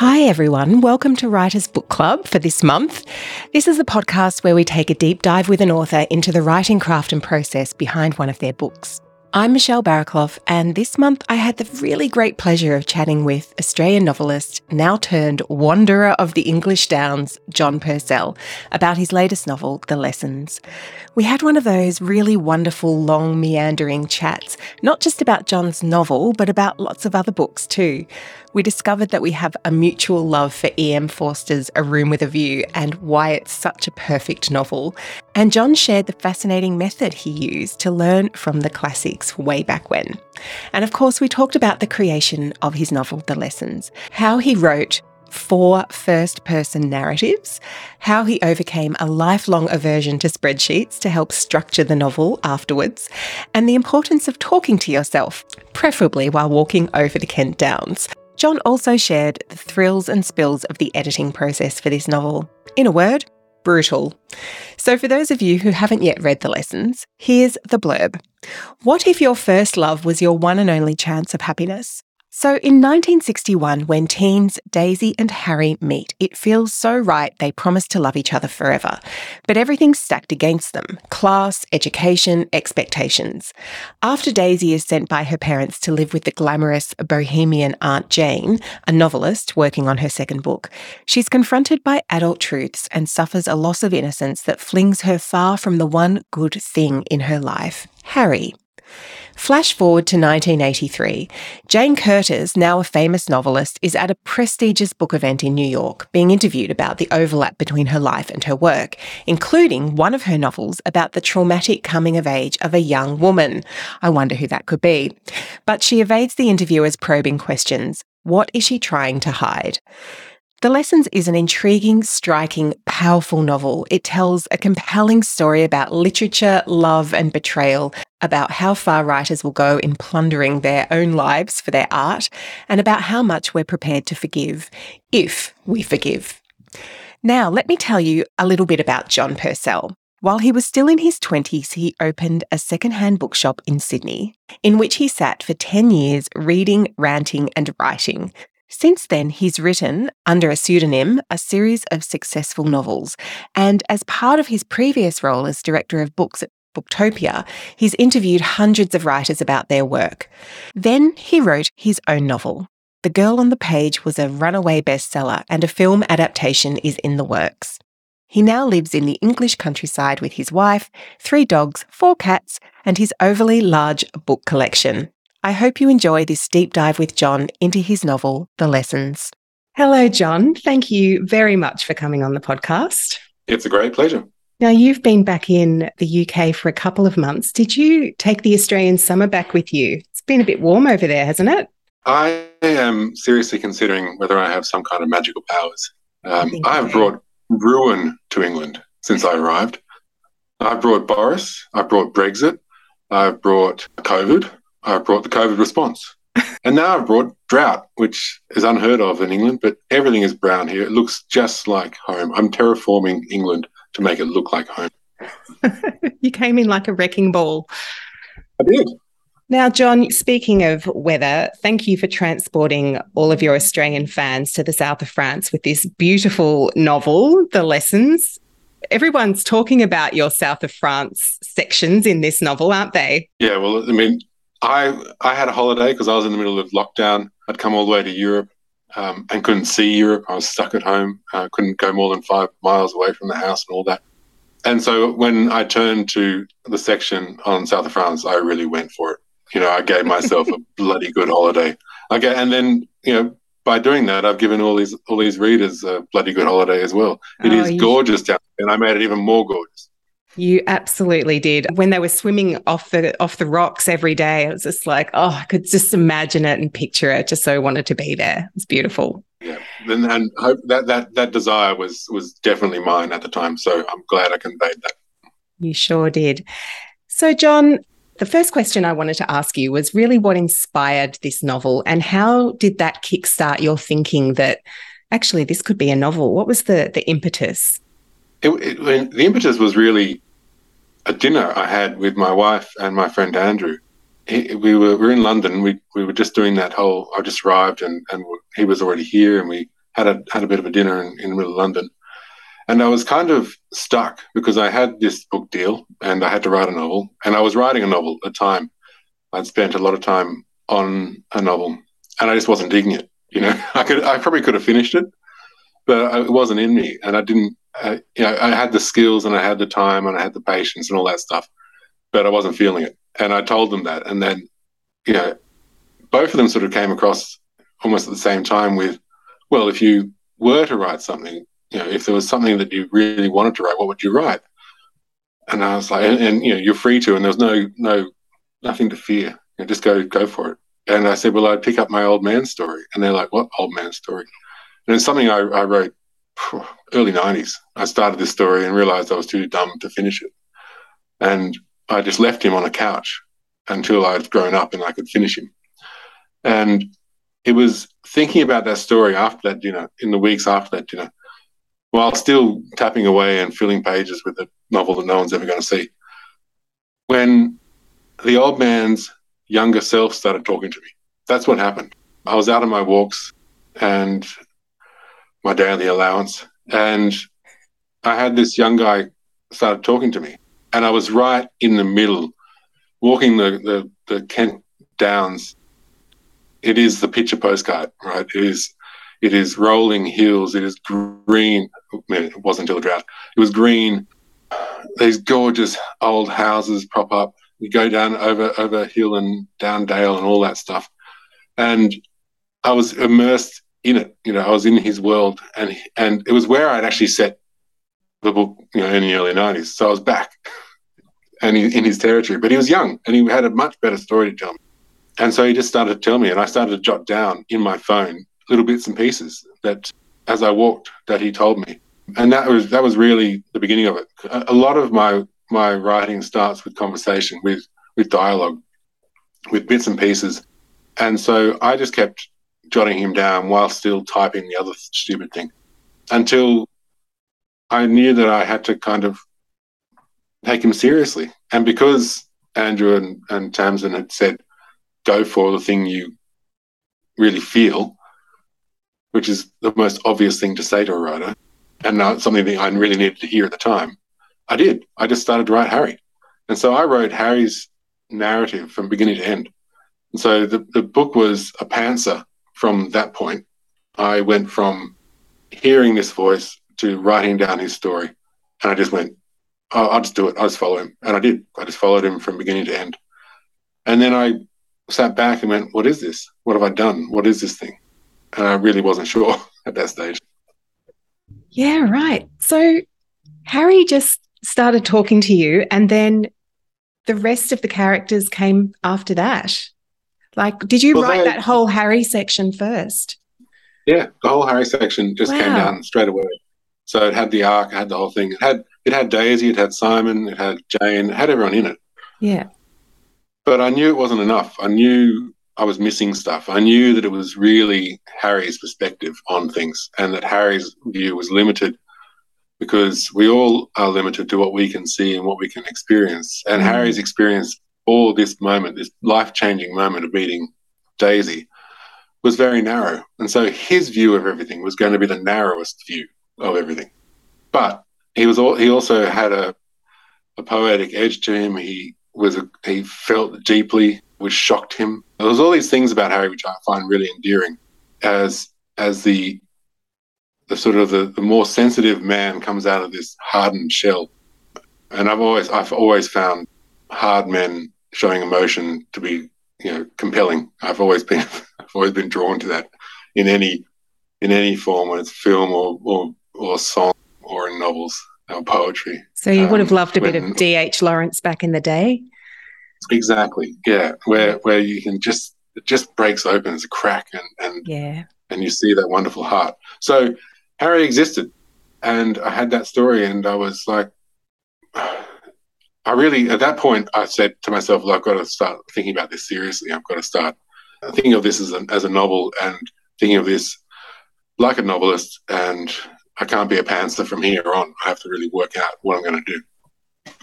Hi, everyone. Welcome to Writers Book Club for this month. This is a podcast where we take a deep dive with an author into the writing craft and process behind one of their books. I'm Michelle Barraclough, and this month I had the really great pleasure of chatting with Australian novelist, now turned wanderer of the English Downs, John Purcell, about his latest novel, The Lessons. We had one of those really wonderful, long, meandering chats, not just about John's novel, but about lots of other books too we discovered that we have a mutual love for E.M. Forster's A Room with a View and why it's such a perfect novel. And John shared the fascinating method he used to learn from the classics way back when. And of course, we talked about the creation of his novel, The Lessons, how he wrote four first person narratives, how he overcame a lifelong aversion to spreadsheets to help structure the novel afterwards, and the importance of talking to yourself, preferably while walking over the Kent Downs. John also shared the thrills and spills of the editing process for this novel. In a word, brutal. So, for those of you who haven't yet read the lessons, here's the blurb. What if your first love was your one and only chance of happiness? So in 1961, when teens Daisy and Harry meet, it feels so right they promise to love each other forever. But everything's stacked against them class, education, expectations. After Daisy is sent by her parents to live with the glamorous bohemian Aunt Jane, a novelist working on her second book, she's confronted by adult truths and suffers a loss of innocence that flings her far from the one good thing in her life Harry. Flash forward to 1983. Jane Curtis, now a famous novelist, is at a prestigious book event in New York, being interviewed about the overlap between her life and her work, including one of her novels about the traumatic coming of age of a young woman. I wonder who that could be. But she evades the interviewer's probing questions. What is she trying to hide? The Lessons is an intriguing, striking, powerful novel. It tells a compelling story about literature, love, and betrayal, about how far writers will go in plundering their own lives for their art, and about how much we're prepared to forgive, if we forgive. Now, let me tell you a little bit about John Purcell. While he was still in his 20s, he opened a secondhand bookshop in Sydney, in which he sat for 10 years reading, ranting, and writing, since then, he's written, under a pseudonym, a series of successful novels. And as part of his previous role as director of books at Booktopia, he's interviewed hundreds of writers about their work. Then he wrote his own novel. The Girl on the Page was a runaway bestseller, and a film adaptation is in the works. He now lives in the English countryside with his wife, three dogs, four cats, and his overly large book collection. I hope you enjoy this deep dive with John into his novel, The Lessons. Hello, John. Thank you very much for coming on the podcast. It's a great pleasure. Now, you've been back in the UK for a couple of months. Did you take the Australian summer back with you? It's been a bit warm over there, hasn't it? I am seriously considering whether I have some kind of magical powers. Um, I have brought ruin to England since I arrived. I've brought Boris, I've brought Brexit, I've brought COVID, I brought the COVID response. and now I've brought drought, which is unheard of in England, but everything is brown here. It looks just like home. I'm terraforming England to make it look like home. you came in like a wrecking ball. I did. Now, John, speaking of weather, thank you for transporting all of your Australian fans to the south of France with this beautiful novel, The Lessons. Everyone's talking about your south of France sections in this novel, aren't they? Yeah, well, I mean, I I had a holiday because I was in the middle of lockdown. I'd come all the way to Europe um, and couldn't see Europe. I was stuck at home. I uh, couldn't go more than five miles away from the house and all that. And so when I turned to the section on South of France, I really went for it. You know, I gave myself a bloody good holiday. Okay, and then you know by doing that, I've given all these all these readers a bloody good holiday as well. It oh, is gorgeous down there, and I made it even more gorgeous. You absolutely did. When they were swimming off the off the rocks every day, it was just like, oh, I could just imagine it and picture it. Just so wanted to be there. It's beautiful. Yeah, and, and that that that desire was was definitely mine at the time. So I'm glad I conveyed that. You sure did. So, John, the first question I wanted to ask you was really what inspired this novel, and how did that kickstart your thinking that actually this could be a novel? What was the the impetus? It, it, the impetus was really a dinner I had with my wife and my friend Andrew. He, we were we were in London. We we were just doing that whole. I just arrived and and he was already here, and we had a had a bit of a dinner in, in the middle of London, and I was kind of stuck because I had this book deal and I had to write a novel, and I was writing a novel at the time. I'd spent a lot of time on a novel, and I just wasn't digging it. You know, I could I probably could have finished it, but it wasn't in me, and I didn't. Uh, you know, I had the skills and I had the time and I had the patience and all that stuff, but I wasn't feeling it. And I told them that, and then, you know, both of them sort of came across almost at the same time with, well, if you were to write something, you know, if there was something that you really wanted to write, what would you write? And I was like, and, and you know, you're free to, and there's no, no, nothing to fear. You know, just go, go for it. And I said, well, I'd pick up my old man story. And they're like, what old man story? And it's something I, I wrote early 90s. I started this story and realized I was too dumb to finish it. And I just left him on a couch until I'd grown up and I could finish him. And it was thinking about that story after that dinner, in the weeks after that dinner, while still tapping away and filling pages with a novel that no one's ever going to see. When the old man's younger self started talking to me, that's what happened. I was out on my walks and my daily allowance, and I had this young guy started talking to me, and I was right in the middle, walking the the, the Kent Downs it is the picture postcard, right? It is it is rolling hills. It is green. It wasn't until the drought. It was green. These gorgeous old houses prop up. You go down over over hill and down dale and all that stuff. And I was immersed in it. You know, I was in his world, and and it was where I'd actually set the book. You know, in the early '90s. So I was back, and he, in his territory. But he was young, and he had a much better story to tell me. And so he just started to tell me, and I started to jot down in my phone little bits and pieces that, as I walked, that he told me. And that was that was really the beginning of it. A, a lot of my my writing starts with conversation, with with dialogue, with bits and pieces, and so I just kept jotting him down while still typing the other stupid thing, until I knew that I had to kind of take him seriously. And because Andrew and, and Tamsin had said, go for the thing you really feel, which is the most obvious thing to say to a writer, and not something that I really needed to hear at the time. I did. I just started to write Harry. And so I wrote Harry's narrative from beginning to end. And so the, the book was a pantser from that point. I went from hearing this voice to writing down his story. And I just went, oh, I'll just do it. I'll just follow him. And I did. I just followed him from beginning to end. And then I sat back and went, "What is this? What have I done? What is this thing?" And I really wasn't sure at that stage. Yeah, right. So Harry just started talking to you, and then the rest of the characters came after that. Like, did you well, write that whole Harry section first? Yeah, the whole Harry section just wow. came down straight away. So it had the arc, it had the whole thing. It had it had Daisy, it had Simon, it had Jane, it had everyone in it. Yeah. But I knew it wasn't enough. I knew I was missing stuff. I knew that it was really Harry's perspective on things and that Harry's view was limited because we all are limited to what we can see and what we can experience. And mm. Harry's experience all this moment, this life changing moment of meeting Daisy, was very narrow. And so his view of everything was going to be the narrowest view of everything. But he was all, he also had a, a poetic edge to him. He was a, he felt deeply, which shocked him. There was all these things about Harry which I find really endearing, as as the the sort of the, the more sensitive man comes out of this hardened shell. And I've always I've always found hard men showing emotion to be you know compelling. I've always been I've always been drawn to that in any in any form, whether it's film or or, or song or in novels or poetry. So you um, would have um, loved a when, bit of D.H. Lawrence back in the day. Exactly. Yeah, where where you can just it just breaks open as a crack and and yeah, and you see that wonderful heart. So Harry existed, and I had that story, and I was like. I really, at that point, I said to myself, well, I've got to start thinking about this seriously. I've got to start thinking of this as a, as a novel and thinking of this like a novelist and I can't be a pantser from here on. I have to really work out what I'm going to do.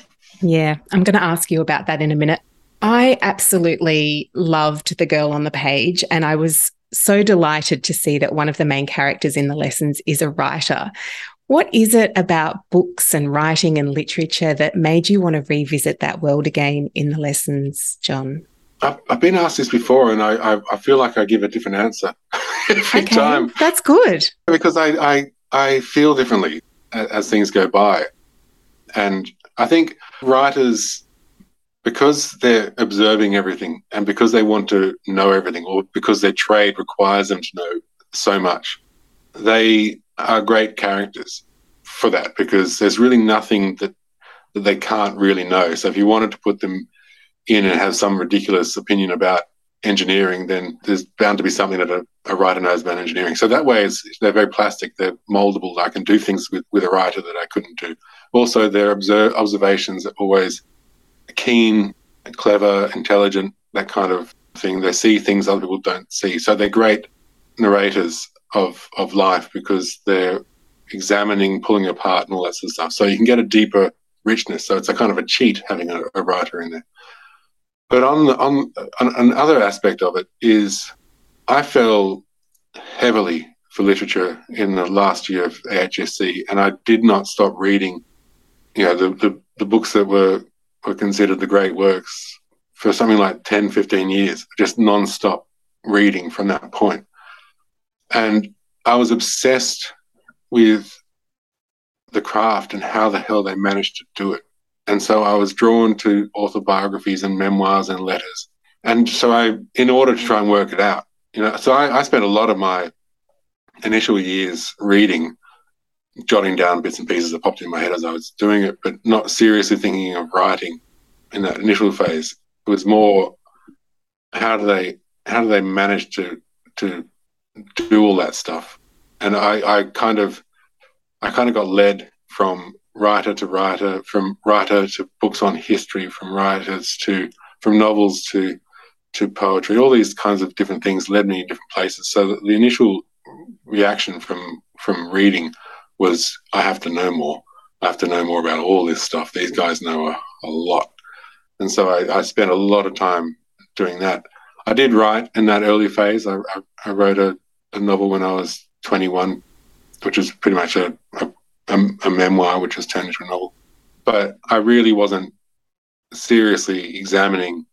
Yeah, I'm going to ask you about that in a minute. I absolutely loved The Girl on the Page, and I was so delighted to see that one of the main characters in the lessons is a writer. What is it about books and writing and literature that made you want to revisit that world again in the lessons, John? I've, I've been asked this before, and I, I, I, feel like I give a different answer every okay, time. That's good because I, I I feel differently as, as things go by, and I think writers, because they're observing everything, and because they want to know everything, or because their trade requires them to know so much, they are great characters for that because there's really nothing that that they can't really know. So if you wanted to put them in and have some ridiculous opinion about engineering, then there's bound to be something that a, a writer knows about engineering. So that way, they're very plastic. They're moldable. I can do things with, with a writer that I couldn't do. Also, their observations are always keen, clever, intelligent, that kind of thing. They see things other people don't see. So they're great narrators of of life because they're examining, pulling apart, and all that sort of stuff. So you can get a deeper richness. So it's a kind of a cheat having a, a writer in there. But on the, on, on another aspect of it is, I fell heavily for literature in the last year of AHSC, and I did not stop reading. You know, the, the, the books that were were considered the great works for something like 10, 15 years, just non-stop reading from that point. And I was obsessed with the craft and how the hell they managed to do it. And so I was drawn to autobiographies and memoirs and letters. And so I, in order to try and work it out, you know, so I, I spent a lot of my initial years reading, jotting down bits and pieces that popped in my head as I was doing it, but not seriously thinking of writing in that initial phase. It was more how do they how do they manage to to do all that stuff? And I, I kind of I kind of got led from writer to writer, from writer to books on history, from writers to from novels to to poetry. All these kinds of different things led me in different places. So the initial reaction from from reading was, I have to know more. I have to know more about all this stuff. These guys know a, a lot, and so I, I, spent a lot of time doing that. I did write in that early phase. I, I, I wrote a, a novel when I was 21, which is pretty much a, a a, memoir which was turned into a novel. But I really wasn't seriously examining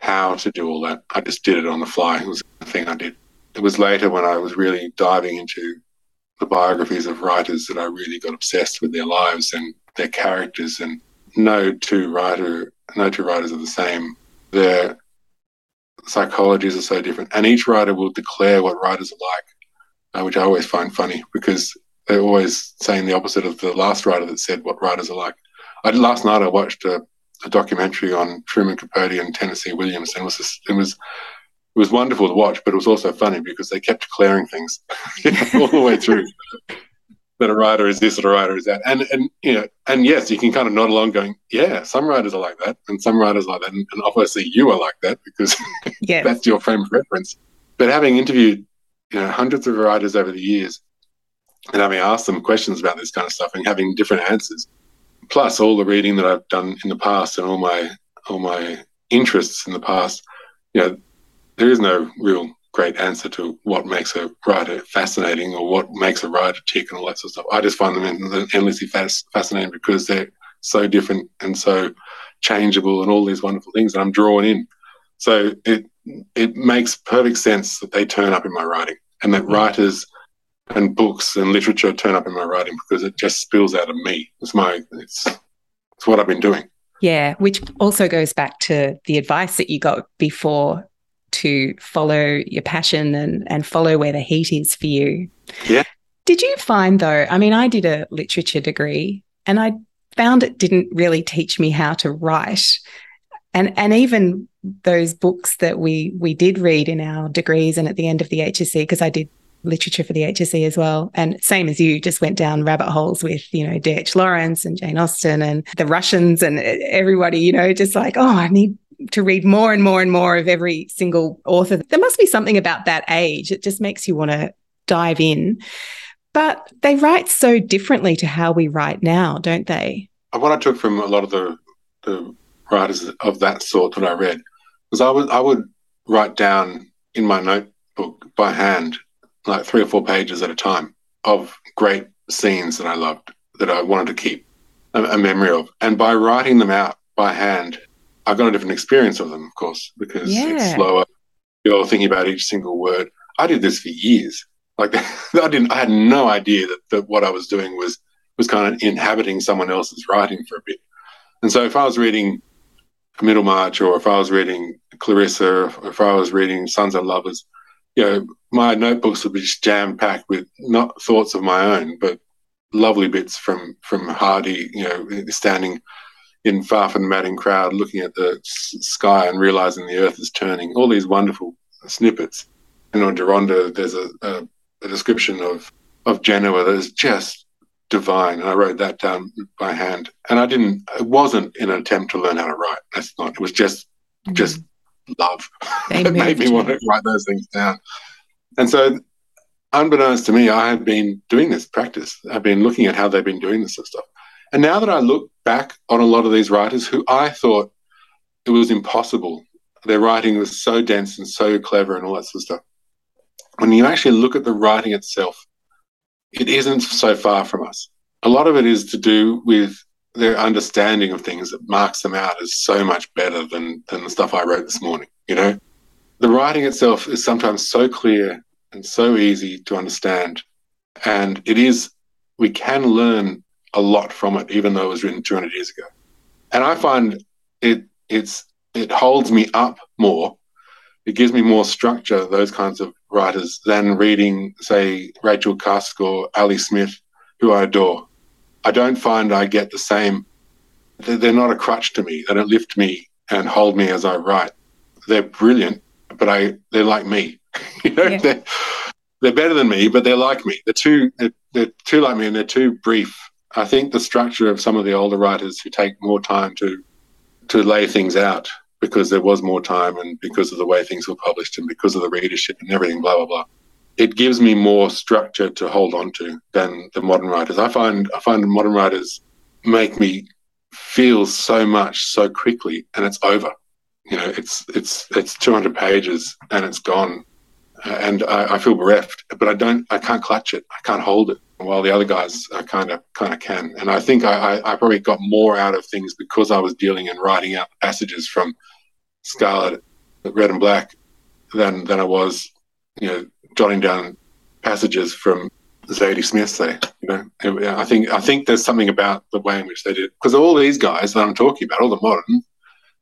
how to do all that. I just did it on the fly. It was the thing I did. It was later when I was really diving into the biographies of writers that I really got obsessed with their lives and their characters. And no two writer, no two writers are the same. Their psychologies are so different, and each writer will declare what writers are like, uh, which I always find funny because they're always saying the opposite of the last writer that said what writers are like. I, last night I watched a, a, documentary on Truman Capote and Tennessee Williams, and it was it was it was wonderful to watch, but it was also funny because they kept declaring things all the way through. That a writer is this, or a writer is that, and and you know, and yes, you can kind of nod along, going, yeah, some writers are like that, and some writers are like that, and, and obviously you are like that because yes. that's your frame of reference. But having interviewed, you know, hundreds of writers over the years, and having asked them questions about this kind of stuff and having different answers. Plus, all the reading that I've done in the past and all my all my interests in the past, you know, there is no real great answer to what makes a writer fascinating or what makes a writer tick and all that sort of stuff. I just find them endlessly fascinating because they're so different and so changeable and all these wonderful things. And I'm drawn in. So it it makes perfect sense that they turn up in my writing and that mm-hmm. writers and books and literature turn up in my writing because it just spills out of me. It's my it's it's what I've been doing. Yeah, which also goes back to the advice that you got before to follow your passion and and follow where the heat is for you. Yeah. Did you find though, I mean I did a literature degree and I found it didn't really teach me how to write. And and even those books that we we did read in our degrees and at the end of the HSC because I did literature for the HSC as well. And same as you, just went down rabbit holes with, you know, D.H. Lawrence and Jane Austen and the Russians and everybody, you know, just like, oh, I need to read more and more and more of every single author. There must be something about that age. It just makes you want to dive in. But they write so differently to how we write now, don't they? Uh, what I took from a lot of the, the writers of that sort that I read was I would I would write down in my notebook by hand, like three or four pages at a time of great scenes that I loved that I wanted to keep a, a memory of. And by writing them out by hand, I got a different experience of them, of course, because Yeah. it's slower. You're thinking about each single word. I did this for years. Like I didn't, I had no idea that, that what I was doing was was kind of inhabiting someone else's writing for a bit. And so if I was reading Middlemarch or if I was reading Clarissa or if I was reading Sons and Lovers, you know, my notebooks would be just jam packed with not thoughts of my own, but lovely bits from from Hardy, you know, standing in far from the madding crowd, looking at the sky and realizing the earth is turning. All these wonderful snippets. Daniel Deronda, there's a, a, a description of of Genoa that is just divine. And I wrote that down by hand. And I didn't. It wasn't in an attempt to learn how to write. That's not. It was just mm-hmm. just love that made me want to write those things down. And so, unbeknownst to me, I had been doing this practice. I've been looking at how they've been doing this sort of stuff. And now that I look back on a lot of these writers who I thought it was impossible, their writing was so dense and so clever and all that sort of stuff. When you actually look at the writing itself, it isn't so far from us. A lot of it is to do with their understanding of things that marks them out as so much better than than the stuff I wrote this morning. You know, the writing itself is sometimes so clear and so easy to understand, and it is we can learn a lot from it, even though it was written 200 years ago. And I find it it's it holds me up more. It gives me more structure. Those kinds of writers than reading, say, Rachel Cusk or Ali Smith, who I adore. I don't find I get the same. They're not a crutch to me. They don't lift me and hold me as I write. They're brilliant, but I they're like me. you know, Yeah. they're, they're better than me, but they're like me. They're too they're, they're too like me, and they're too brief. I think the structure of some of the older writers who take more time to to lay things out because there was more time and because of the way things were published and because of the readership and everything, blah blah blah. It gives me more structure to hold on to than the modern writers. I find I find modern writers make me feel so much so quickly, and it's over. You know, it's it's it's 200 pages and it's gone, and I, I feel bereft. But I don't, I can't clutch it. I can't hold it. While the other guys, kind of kind of can. And I think I, I, I probably got more out of things because I was dealing and writing out passages from Scarlet, Red and Black, than than I was, you know, jotting down passages from Zadie Smith. Say, you know, I think I think there's something about the way in which they did because all these guys that I'm talking about, all the modern,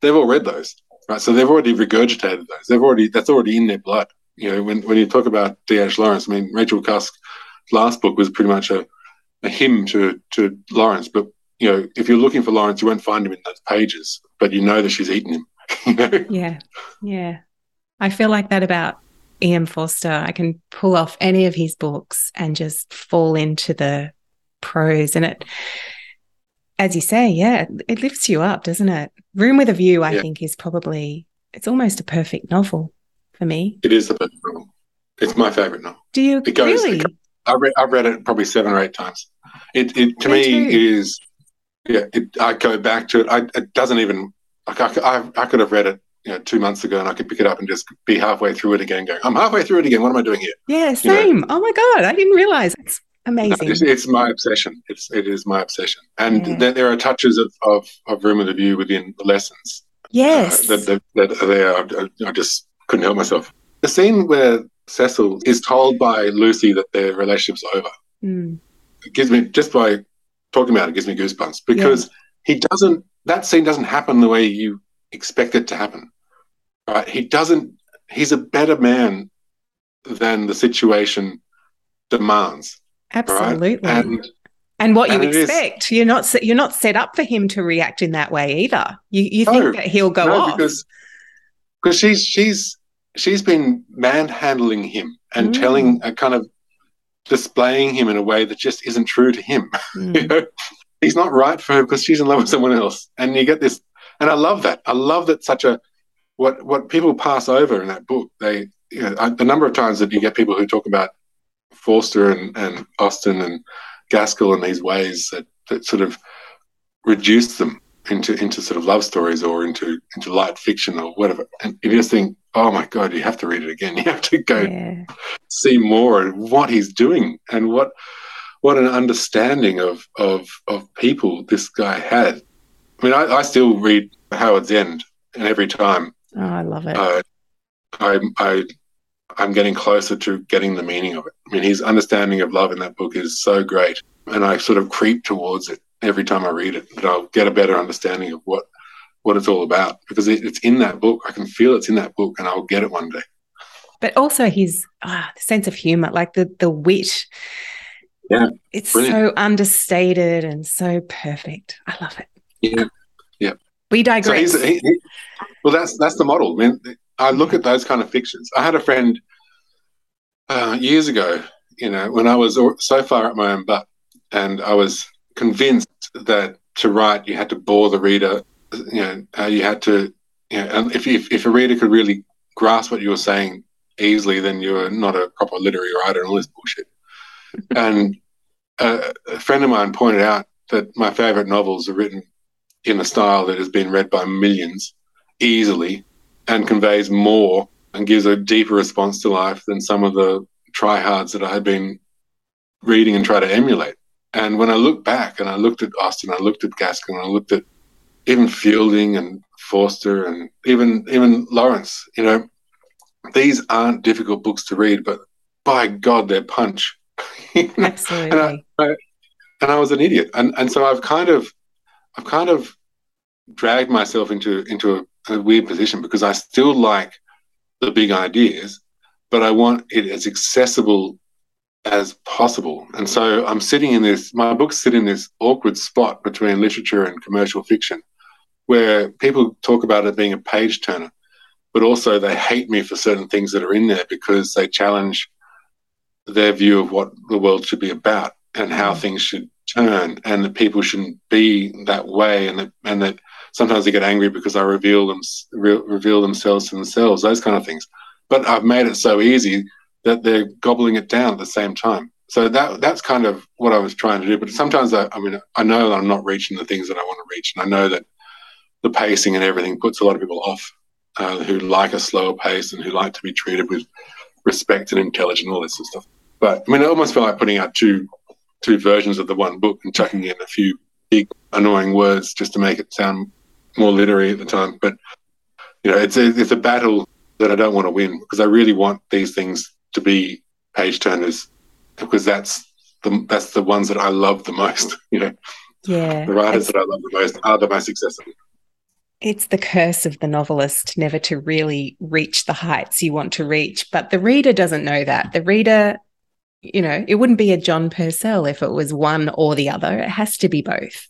they've all read those, right? So they've already regurgitated those. They've already that's already in their blood. You know, when when you talk about D.H. Lawrence, I mean, Rachel Cusk's last book was pretty much a, a hymn to to Lawrence, but you know, if you're looking for Lawrence, you won't find him in those pages, but you know that she's eaten him. you know? Yeah. Yeah. I feel like that about E.M. Forster. I can pull off any of his books and just fall into the prose. And it, as you say, yeah, it lifts you up, doesn't it? Room with a View, I Yeah. think, is probably, it's almost a perfect novel for me. It is the perfect novel. It's my favorite novel. Do you It goes- really? it I've read, I've read it probably seven or eight times. It, it to Me me, is yeah. It, I go back to it. I, it doesn't even like I, I, I could have read it you know two months ago and I could pick it up and just be halfway through it again. Going, I'm halfway through it again. What am I doing here? yeah, know- same. oh my God. I didn't realize. It's No, amazing. it's, it's my obsession. It's it is my obsession. And Yeah. there, there are touches of, of, of room with a view within the lessons yes. uh, that, that, that are there. I, I just couldn't help myself. The scene where Cecil is told by Lucy that their relationship's over. Mm. it gives me just by talking about it gives me goosebumps because he doesn't that scene doesn't happen the way you expect it to happen right he doesn't he's a better man than the situation demands Absolutely. right and And what you And it is- expect, you're not you're not set up for him to react in that way either. You you No. think that he'll go no, off. because because she's she's she's been manhandling him and Mm. telling a kind of displaying him in a way that just isn't true to him Mm. you know, he's not right for her because she's in love with someone else. And you get this, and I love that. I love that such a what what people pass over in that book. They, you know, I, the number of times that you get people who talk about Forster and, and Austen and Gaskell in these ways that, that sort of reduce them into into sort of love stories or into into light fiction or whatever. And you just think, oh my god, you have to read it again. You have to go yeah. see more and what he's doing and what what an understanding of of of people this guy had. I mean, I, I still read Howards End, and every time, oh, I love it. Uh, I I I'm getting closer to getting the meaning of it. I mean, his understanding of love in that book is so great, and I sort of creep towards it every time I read it. That I'll get a better understanding of what what it's all about because it, it's in that book. I can feel it's in that book, and I'll get it one day. But also his ah, sense of humor, like the the wit. Yeah, it's brilliant. so understated and so perfect. I love it. Yeah, yeah. We digress. So he, he, well, that's that's the model. I mean, I look at those kind of fictions. I had a friend uh, years ago, you know, when I was so far up my own butt, and I was convinced that to write you had to bore the reader. You know, uh, you had to, you know, and if, if if a reader could really grasp what you were saying easily, then you're not a proper literary writer and all this bullshit. and uh, a friend of mine pointed out that my favorite novels are written in a style that has been read by millions easily and conveys more and gives a deeper response to life than some of the tryhards that I had been reading and try to emulate. And when I look back and I looked at Austen, I looked at Gaskell, I looked at even Fielding and Forster and even even Lawrence, you know, these aren't difficult books to read, but by God, they're punch. Absolutely. and, I, I, and I was an idiot, and and so I've kind of, I've kind of dragged myself into into a a weird position because I still like the big ideas, but I want it as accessible as possible. And so I'm sitting in this, my books sit in this awkward spot between literature and commercial fiction where people talk about it being a page turner, but also they hate me for certain things that are in there because they challenge their view of what the world should be about and how mm. things should turn and that people shouldn't be that way and that, and that sometimes they get angry because I reveal them re- reveal themselves to themselves, those kind of things. But I've made it so easy that they're gobbling it down at the same time. So that that's kind of what I was trying to do. But sometimes I, I mean, I know that I'm not reaching the things that I want to reach, and I know that the pacing and everything puts a lot of people off uh, who like a slower pace and who like to be treated with respect and intelligence and all this sort of stuff. But I mean, it almost felt like putting out two two versions of the one book and chucking in a few big annoying words just to make it sound more literary at the time. But you know, it's a, it's a battle that I don't want to win because I really want these things to be page turners because that's the that's the ones that I love the most. You know, yeah, the writers that I love the most are the most accessible. It's the curse of the novelist never to really reach the heights you want to reach, but the reader doesn't know that. The reader, you know, it wouldn't be a John Purcell if it was one or the other. It has to be both.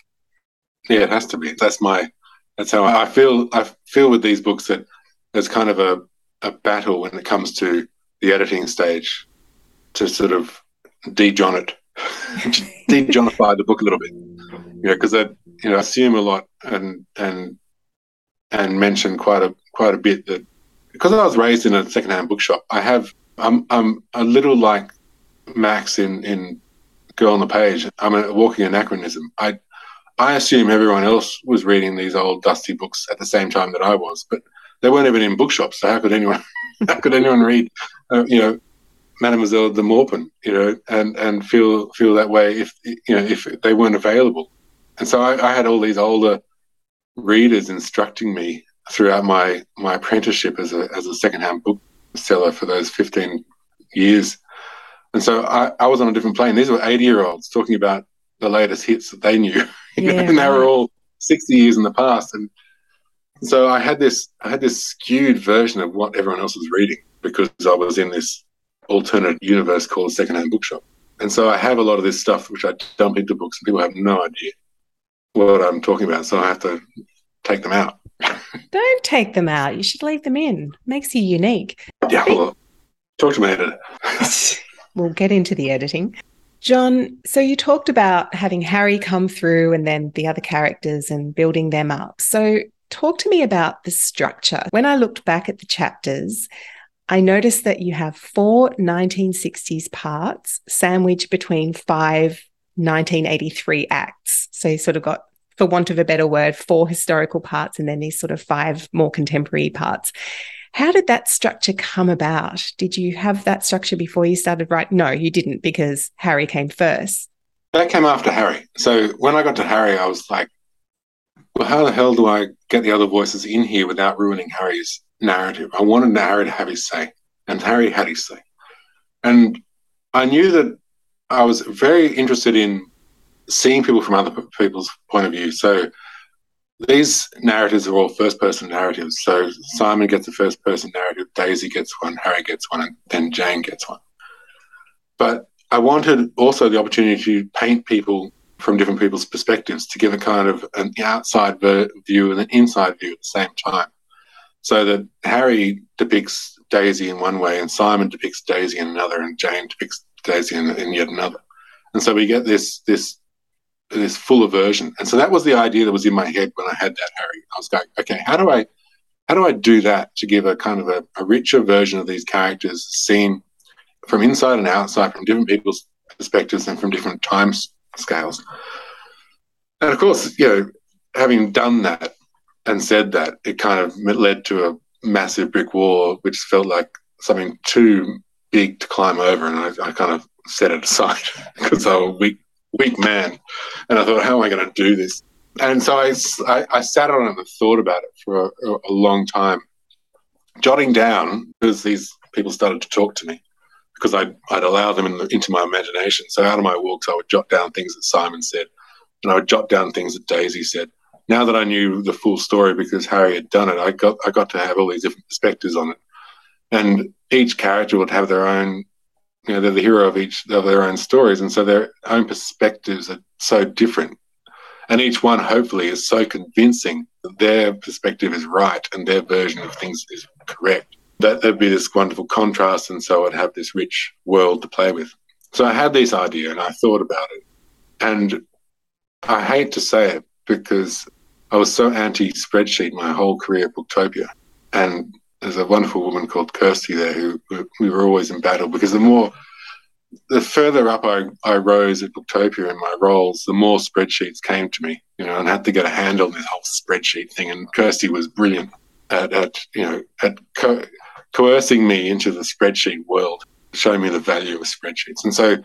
Yeah, it has to be. That's my that's how I feel. I feel with these books that there's kind of a, a battle when it comes to the editing stage to sort of de-John it, de-Johnify the book a little bit. You know, because I you know assume a lot and and and mentioned quite a quite a bit that because I was raised in a secondhand bookshop, I have I'm I'm a little like Max in in Girl on the Page. I'm a walking anachronism. I I assume everyone else was reading these old dusty books at the same time that I was, but they weren't even in bookshops. So how could anyone how could anyone read, uh, you know, Mademoiselle de Maupin, you know, and and feel feel that way if you know if they weren't available. And so I, I had all these older readers instructing me throughout my my apprenticeship as a as a secondhand bookseller for those fifteen years. And so I, I was on a different plane. These were 80 year olds talking about the latest hits that they knew. yeah. and they were all 60 years in the past. And so I had this, I had this skewed version of what everyone else was reading because I was in this alternate universe called a secondhand bookshop. And so I have a lot of this stuff which I dump into books and people have no idea what I'm talking about. So I have to take them out. Don't take them out. You should leave them in. Makes you unique. Yeah, well, talk to my editor. we'll get into the editing. John, so you talked about having Harry come through and then the other characters and building them up. So talk to me about the structure. When I looked back at the chapters, I noticed that you have four 1960s parts sandwiched between five 1983 acts. So you sort of got, for want of a better word, four historical parts and then these sort of five more contemporary parts. How did that structure come about? Did you have that structure before you started writing? No, you didn't because Harry came first. That came after Harry. So when I got to Harry, I was like, well, how the hell do I get the other voices in here without ruining Harry's narrative? I wanted Harry to have his say, and Harry had his say. And I knew that I was very interested in seeing people from other people's point of view. So these narratives are all first person narratives. So Simon gets a first person narrative, Daisy gets one, Harry gets one, and then Jane gets one. But I wanted also the opportunity to paint people from different people's perspectives to give a kind of an outside view and an inside view at the same time. So that Harry depicts Daisy in one way, and Simon depicts Daisy in another, and Jane depicts Daisy in, in yet another. And so we get this this this fuller version. And so that was the idea that was in my head when I had that Harry. I was going, okay, how do I how do I do that to give a kind of a, a richer version of these characters seen from inside and outside, from different people's perspectives and from different time scales? And of course, you know, having done that and said that, it kind of led to a massive brick wall, which felt like something too big to climb over, and I, I kind of set it aside because I was a weak weak man. And I thought, how am I going to do this? And so I, I, I, sat on it and thought about it for a, a long time, jotting down because these people started to talk to me because I'd, I'd allow them in the, into my imagination. So out of my walks, I would jot down things that Simon said, and I would jot down things that Daisy said. Now that I knew the full story because Harry had done it, I got I got to have all these different perspectives on it, and each character would have their own you know they're the hero of each of their own stories. And so their own perspectives are so different. And each one hopefully is so convincing that their perspective is right and their version of things is correct that there'd be this wonderful contrast and so i'd have this rich world to play with. So i had this idea and i thought about it. And i hate to say it because i was so anti spreadsheet my whole career at booktopia. And there's a wonderful woman called Kirsty there who we were always in battle because the more the further up I, I rose at Booktopia in my roles, the more spreadsheets came to me, you know, and I had to get a handle on this whole spreadsheet thing. And Kirsty was brilliant at, at you know, at co- coercing me into the spreadsheet world, showing me the value of spreadsheets. And so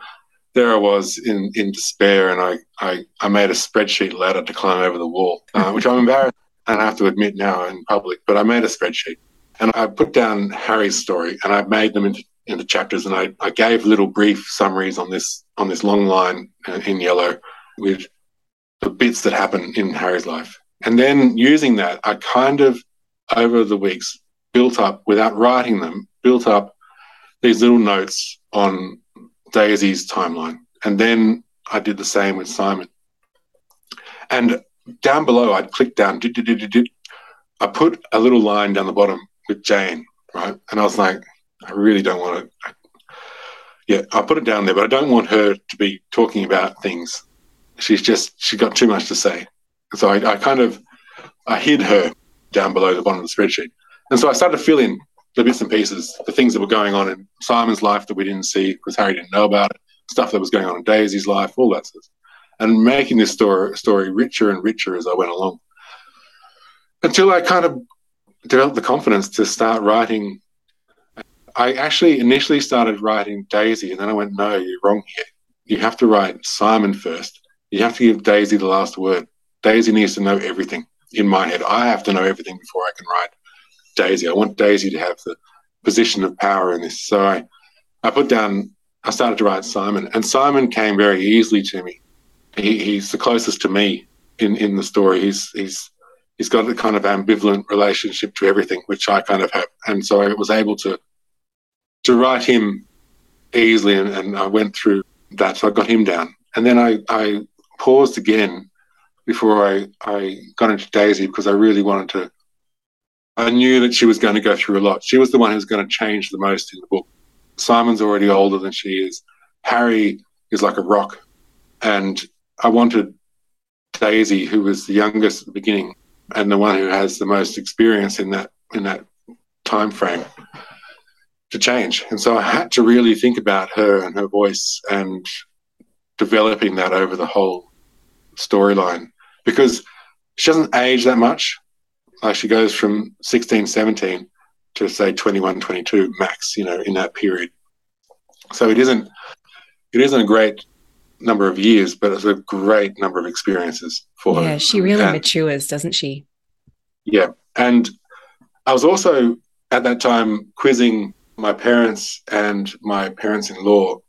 there I was in, in despair, and I, I, I made a spreadsheet ladder to climb over the wall, uh, which I'm embarrassed and I have to admit now in public, but I made a spreadsheet and I put down Harry's story and I made them into, into chapters and I, I gave little brief summaries on this on this long line uh, in yellow with the bits that happen in Harry's life. And then using that, I kind of over the weeks built up without writing them, built up these little notes on Daisy's timeline. And then I did the same with Simon. And down below, I'd click down. I put a little line down the bottom with Jane, right? And I was like, I really don't want to. Yeah, I put it down there, but I don't want her to be talking about things. She's just she's got too much to say, so I, I kind of I hid her down below the bottom of the spreadsheet, and so I started to fill in the bits and pieces, the things that were going on in Simon's life that we didn't see because Harry didn't know about it, stuff that was going on in Daisy's life, all that stuff, and making this story story richer and richer as I went along, until I kind of developed the confidence to start writing. I actually initially started writing Daisy, and then I went, "No, you're wrong here. You have to write Simon first. You have to give Daisy the last word. Daisy needs to know everything in my head. I have to know everything before I can write Daisy. I want Daisy to have the position of power in this. So I, I put down. I started to write Simon, and Simon came very easily to me. He, he's the closest to me in, in the story. He's he's he's got a kind of ambivalent relationship to everything, which I kind of have. And so I was able to to write him easily, and, and I went through that. So I got him down, and then I, I paused again before I, I got into Daisy because I really wanted to. I knew that she was going to go through a lot. She was the one who's going to change the most in the book. Simon's already older than she is. Harry is like a rock. And I wanted Daisy, who was the youngest at the beginning, and the one who has the most experience in that in that time frame to change. And so I had to really think about her and her voice and developing that over the whole storyline because she doesn't age that much. Like she goes from 16, 17 to say 21, 22 max, you know, in that period. So it isn't it isn't a great number of years, but it's a great number of experiences for yeah, her. Yeah, she really and, matures, doesn't she? Yeah. And I was also at that time quizzing my parents and my parents in law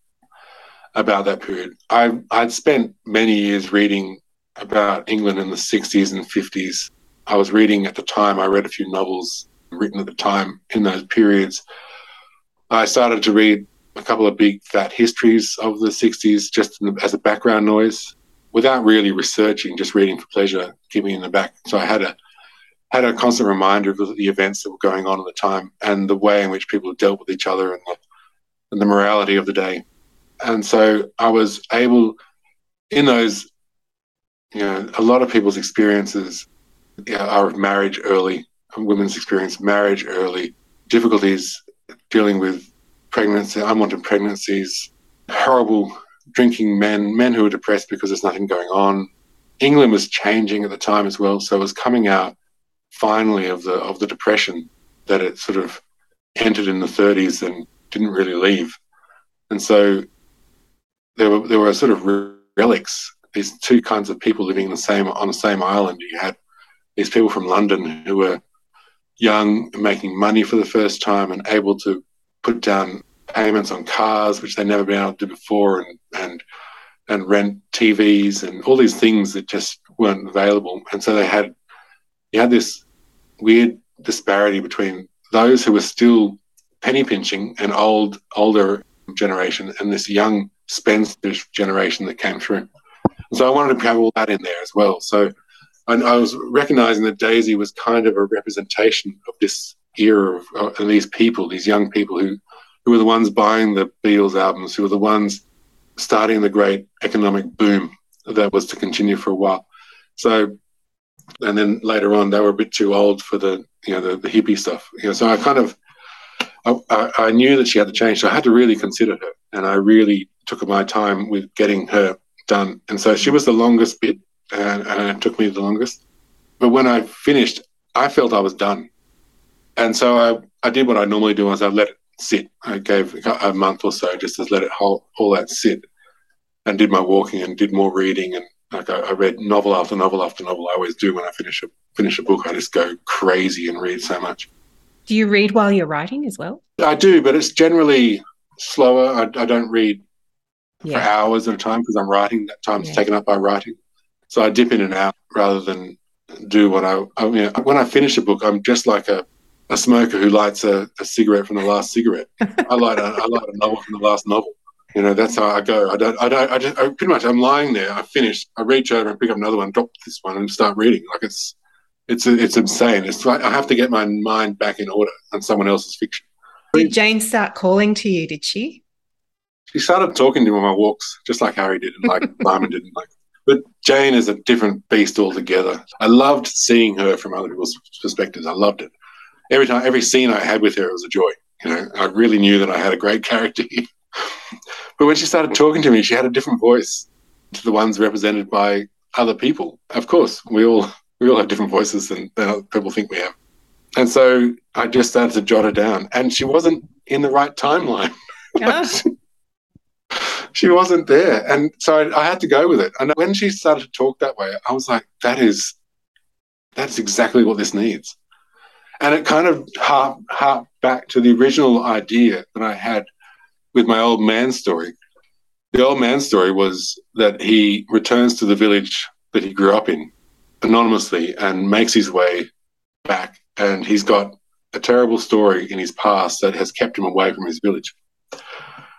about that period. I, I'd spent many years reading about England in the 60s and 50s. I was reading at the time, I read a few novels written at the time in those periods. I started to read a couple of big fat histories of the 60s just as a background noise without really researching, just reading for pleasure, keeping in the back. So I had a had a constant reminder of the events that were going on at the time and the way in which people dealt with each other and the, and the morality of the day. And so I was able, in those, you know, a lot of people's experiences you know, are of marriage early, women's experience marriage early, difficulties dealing with pregnancy, unwanted pregnancies, horrible drinking men, men who were depressed because there's nothing going on. England was changing at the time as well, so it was coming out finally of the of the depression that it sort of entered in the 30s and didn't really leave. And so there were there were sort of relics. These two kinds of people living in the same on the same island. You had these people from London who were young, making money for the first time, and able to put down payments on cars, which they'd never been able to do before, and and and rent TVs and all these things that just weren't available. And so they had you had this weird disparity between those who were still penny pinching and old older generation and this young spendthrift generation that came through. So I wanted to have all that in there as well. So I, I was recognizing that Daisy was kind of a representation of this era of, uh, and these people, these young people who, who were the ones buying the Beatles albums, who were the ones starting the great economic boom that was to continue for a while. So, and then later on, they were a bit too old for the, you know, the, the hippie stuff. You know, so I kind of, I, I, knew that she had to change, so I had to really consider her, and I really took my time with getting her done. And so she was the longest bit, and, and it took me the longest. But when I finished, I felt I was done. And so I, I did what I normally do is I let it sit. I gave a month or so just to let it hold, all that sit and did my walking and did more reading. And like I, I read novel after novel after novel. I always do when I finish a, finish a book. I just go crazy and read so much. Do you read while you're writing as well? I do, but it's generally slower. I, I don't read yeah. for hours at a time because I'm writing. That time's yeah. taken up by writing. So I dip in and out rather than do what I, I mean, when I finish a book, I'm just like a, a smoker who lights a, a cigarette from the last cigarette. I light a, I light a novel from the last novel. You know, that's how I go. I don't, I don't, I just, I, pretty much, I'm lying there. I finish, I reach over and pick up another one, drop this one, and start reading. Like it's, it's, it's insane. It's like I have to get my mind back in order on someone else's fiction. Did Jane start calling to you? Did she? She started talking to me on my walks, just like Harry did, and like Lyman did, and like but Jane is a different beast altogether. I loved seeing her from other people's perspectives. I loved it. Every time, every scene I had with her, it was a joy. You know, I really knew that I had a great character. but when she started talking to me, she had a different voice to the ones represented by other people. Of course, we all we all have different voices than, than people think we have. And so I just started to jot her down, and she wasn't in the right timeline. Yeah. she wasn't there. And so I, I, had to go with it. And when she started to talk that way, I was like, that is, that's exactly what this needs. And it kind of harped, back to the original idea that I had with my old man story. The old man story was that he returns to the village that he grew up in anonymously and makes his way back. And he's got a terrible story in his past that has kept him away from his village.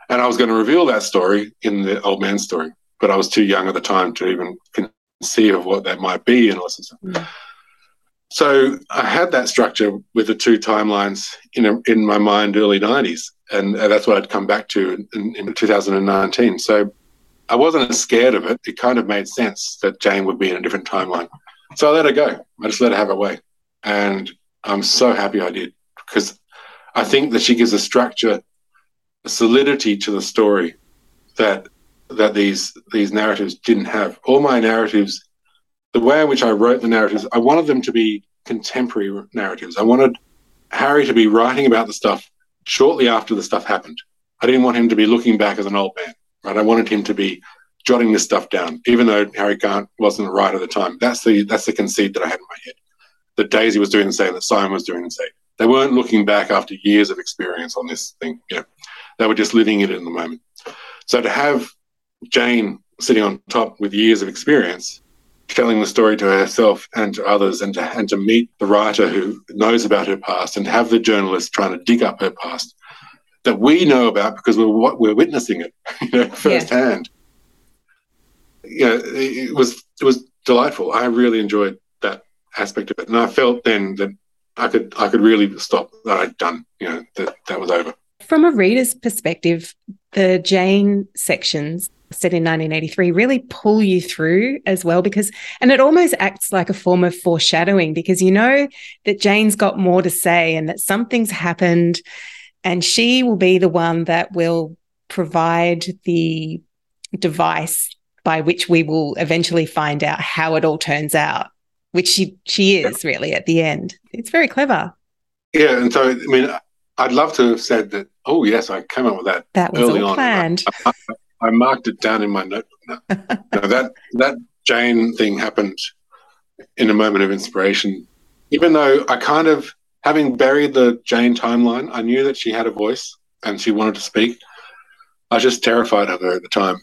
And I was going to reveal that story in the old man story, but I was too young at the time to even conceive of what that might be and all. So I had that structure with the two timelines in a, in my mind early 90s. And that's what I'd come back to in, in 2019. So I wasn't scared of it. It kind of made sense that Jane would be in a different timeline. So I let her go. I just let her have her way. And I'm so happy I did because I think that she gives a structure a solidity to the story that that these these narratives didn't have. All my narratives, the way in which I wrote the narratives, I wanted them to be contemporary narratives. I wanted Harry to be writing about the stuff shortly after the stuff happened. I didn't want him to be looking back as an old man, right? I wanted him to be jotting this stuff down, even though Harry Grant wasn't right at the time. That's the that's the conceit that I had in my head. That Daisy was doing the same, that Simon was doing the same. They weren't looking back after years of experience on this thing. Know, they were just living it in the moment. So to have Jane sitting on top with years of experience, telling the story to herself and to others, and to and to meet the writer who knows about her past, and have the journalist trying to dig up her past that we know about because we're we're witnessing it, you know, firsthand. Yeah you know, it was it was delightful. I really enjoyed that aspect of it, and I felt then that I could I could really stop that I'd done. You know, that that was over. From a reader's perspective, the Jane sections set in 1983 really pull you through as well because and it almost acts like a form of foreshadowing because you know that Jane's got more to say and that something's happened and she will be the one that will provide the device by which we will eventually find out how it all turns out, which she she is really at the end. It's very clever. Yeah, and so I mean, I'd love to have said that. Oh yes, I came up with that. That was early all planned. I, marked it down in my notebook. Now. that that Jane thing happened in a moment of inspiration. Even though I kind of, having buried the Jane timeline, I knew that she had a voice and she wanted to speak. I was just terrified of her at the time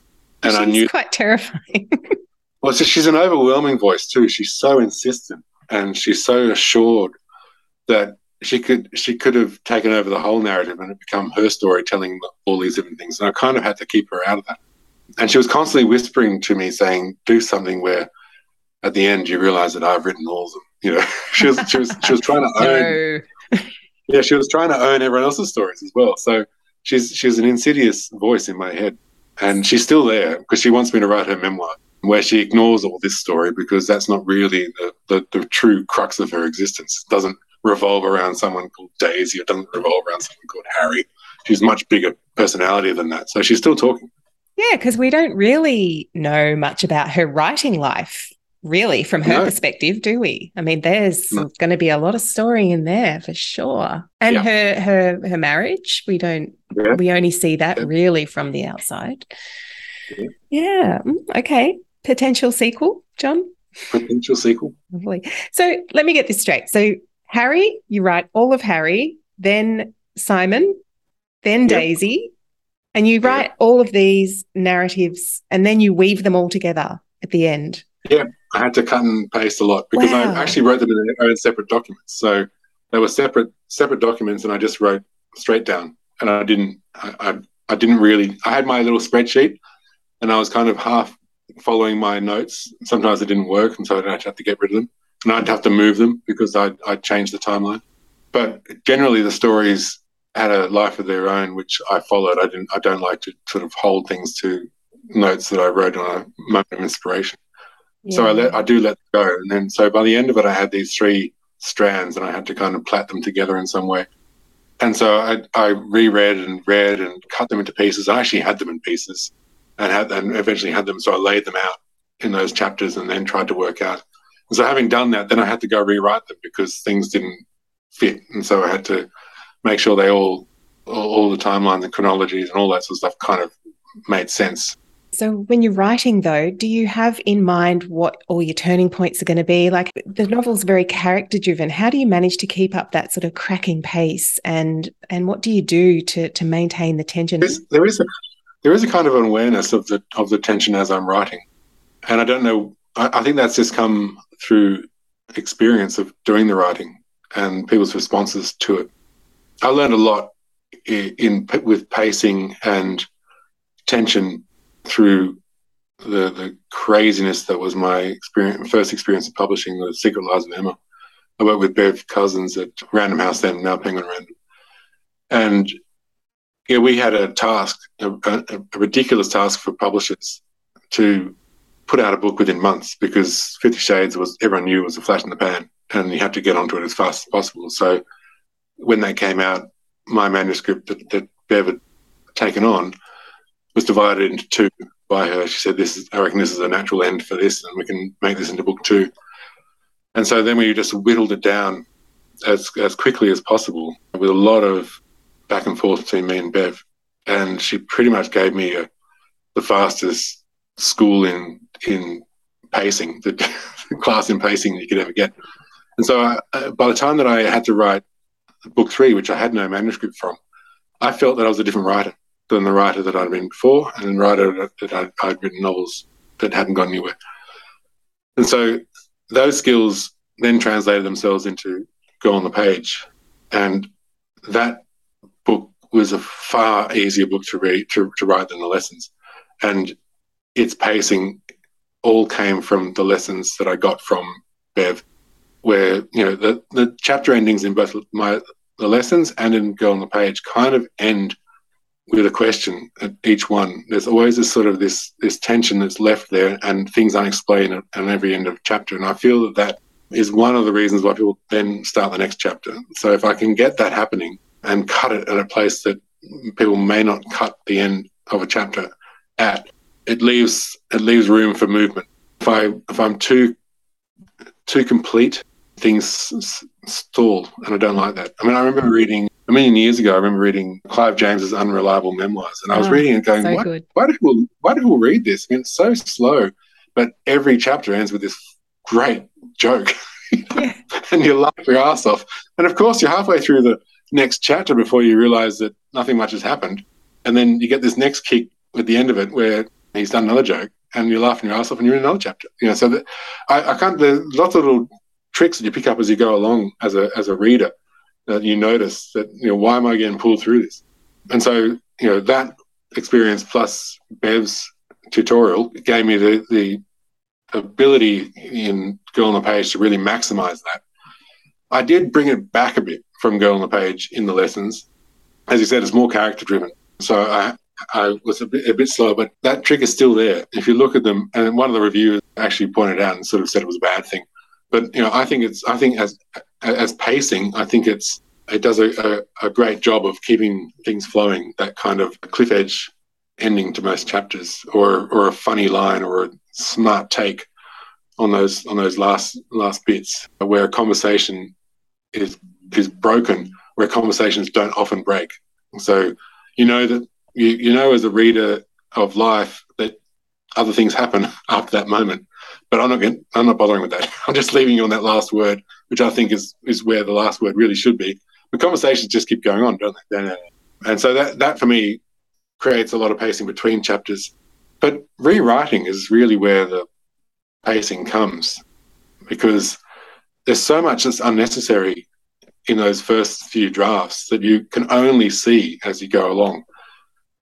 and she's I knew quite terrifying. well, so she's an overwhelming voice too. She's so insistent and she's so assured that she could she could have taken over the whole narrative and it become her story telling all these different things. And I kind of had to keep her out of that. And she was constantly whispering to me, saying, "Do something where." At the end, you realize that I've written all of them. You know, she was she was she was trying to own. Yeah, she was trying to own everyone else's stories as well. So she's she's an insidious voice in my head. And she's still there because she wants me to write her memoir where she ignores all this story because that's not really the, the, the true crux of her existence. It doesn't revolve around someone called Daisy. It doesn't revolve around someone called Harry. She's much bigger personality than that. So she's still talking. Yeah, because we don't really know much about her writing life, really, from her no. perspective, do we? I mean, there's no. going to be a lot of story in there for sure. And yeah. her her her marriage, we don't yeah. we only see that yeah. really from the outside. Yeah. Mm, okay. Potential sequel, John? Potential sequel. Lovely. So let me get this straight. So Harry, you write all of Harry, then Simon, then yep. Daisy, and you write all of these narratives and then you weave them all together at the end. Yeah, I had to cut and paste a lot because wow. I actually wrote them in their own separate documents. So they were separate separate documents, and I just wrote straight down and I didn't I, I, I didn't really I had my little spreadsheet and I was kind of half following my notes. Sometimes it didn't work, and so I'd have to get rid of them, and I'd have to move them because I'd, I'd changed the timeline. But generally, the stories had a life of their own, which I followed. I didn't. I don't like to sort of hold things to notes that I wrote on a moment of inspiration. Yeah. So I let I do let go, and then so by the end of it, I had these three strands, and I had to kind of plait them together in some way. And so I, I reread and read and cut them into pieces. I actually had them in pieces and had and eventually had them. So I laid them out in those chapters and then tried to work out. And so having done that, then I had to go rewrite them because things didn't fit. And so I had to make sure they all, all, all the timelines and chronologies and all that sort of stuff kind of made sense. So, when you're writing, though, do you have in mind what all your turning points are going to be? Like the novel's very character driven. How do you manage to keep up that sort of cracking pace, and and what do you do to to maintain the tension? There's, there is a there is a kind of awareness of the of the tension as I'm writing, and I don't know. I, I think that's just come through experience of doing the writing and people's responses to it. I learned a lot in, in with pacing and tension through the the craziness that was my experience, first experience of publishing the Secret Lives of Emma. I worked with Bev Cousins at Random House then, now Penguin Random, and yeah, we had a task, a, a, a ridiculous task for publishers to put out a book within months because Fifty Shades was everyone knew was a flash in the pan, and you had to get onto it as fast as possible. So when that came out, my manuscript that, that Bev had taken on was divided into two by her. She said, "This is, I reckon, this is a natural end for this, and we can make this into book two. And so then we just whittled it down as as quickly as possible with a lot of back and forth between me and Bev. And she pretty much gave me a, the fastest school in in pacing, the class in pacing that you could ever get. And so I, uh, by the time that I had to write book three, which I had no manuscript from, I felt that I was a different writer than the writer that I'd been before and writer that I'd, I'd written novels that hadn't gone anywhere. And so those skills then translated themselves into Girl on the Page. And that book was a far easier book to read, to, to write than the lessons. And its pacing all came from the lessons that I got from Bev, where, you know, the, the chapter endings in both my the lessons and in Girl on the Page kind of end with a question at each one. There's always this sort of this this tension that's left there, and things unexplained at, at every end of chapter. And I feel that that is one of the reasons why people then start the next chapter. So if I can get that happening and cut it at a place that people may not cut the end of a chapter at, it leaves it leaves room for movement. If I if I'm too too complete, things stall, and I don't like that. I mean, I remember reading a million years ago. I remember reading Clive James's unreliable memoirs, and I was oh, reading it, going, so why, why, do people why do people read this? I mean, it's so slow, but every chapter ends with this great joke. Yeah. and you laugh your ass off. And of course, you're halfway through the next chapter before you realize that nothing much has happened. And then you get this next kick at the end of it where he's done another joke and you're laughing your ass off and you're in another chapter. You know, so that I, I can't, there's lots of little tricks that you pick up as you go along as a, as a reader that you notice that, you know, why am I getting pulled through this? And so, you know, that experience plus Bev's tutorial gave me the, the ability in Girl on the Page to really maximize that. I did bring it back a bit from Girl on the Page in the lessons. As you said, it's more character driven. So I, I was a bit, a bit slow, but that trick is still there. If you look at them, and one of the reviewers actually pointed out and sort of said it was a bad thing. But you know, I think it's I think as as pacing, I think it's it does a, a, a great job of keeping things flowing. That kind of cliff edge ending to most chapters, or or a funny line, or a smart take on those on those last last bits where a conversation is is broken, where conversations don't often break. So you know that you, you know as a reader of life that other things happen after that moment. But I'm not getting, I'm not bothering with that. I'm just leaving you on that last word, which I think is is where the last word really should be. The conversations just keep going on, don't they? And so that that for me creates a lot of pacing between chapters. But rewriting is really where the pacing comes because there's so much that's unnecessary in those first few drafts that you can only see as you go along.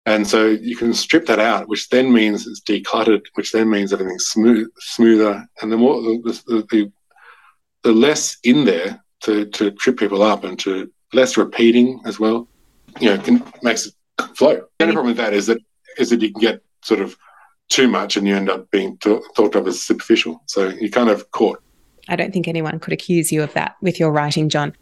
And so you can strip that out, which then means it's decluttered, which then means everything's smooth, smoother. And the more the, the, the, the less in there to, to trip people up and to less repeating as well, you know, can, makes it flow. The only problem with that is that is that you can get sort of too much and you end up being th- thought of as superficial. So you're kind of caught. I don't think anyone could accuse you of that with your writing, John.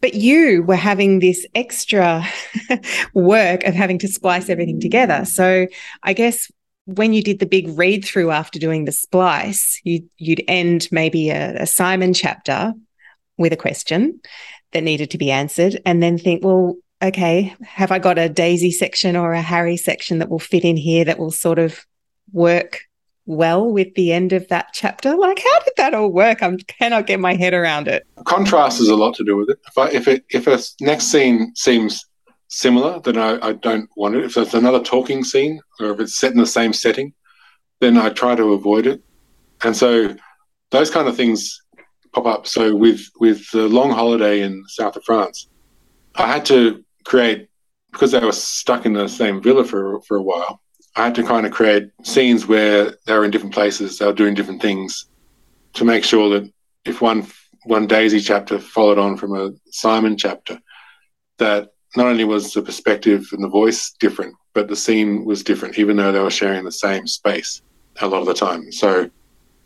But you were having this extra work of having to splice everything together. So I guess when you did the big read through after doing the splice, you, would end maybe a, a Simon chapter with a question that needed to be answered, and then think, well, okay, have I got a Daisy section or a Harry section that will fit in here that will sort of work well with the end of that chapter? Like, how did that all work? I cannot get my head around it. Contrast has a lot to do with it. If I, if it if a next scene seems similar, then I, I don't want it. If it's another talking scene or if it's set in the same setting, then I try to avoid it. And so those kind of things pop up. So with with the long holiday in south of France, I had to create because they were stuck in the same villa for for a while. I had to kind of create scenes where they were in different places, they were doing different things to make sure that if one one Daisy chapter followed on from a Simon chapter, that not only was the perspective and the voice different, but the scene was different, even though they were sharing the same space a lot of the time. So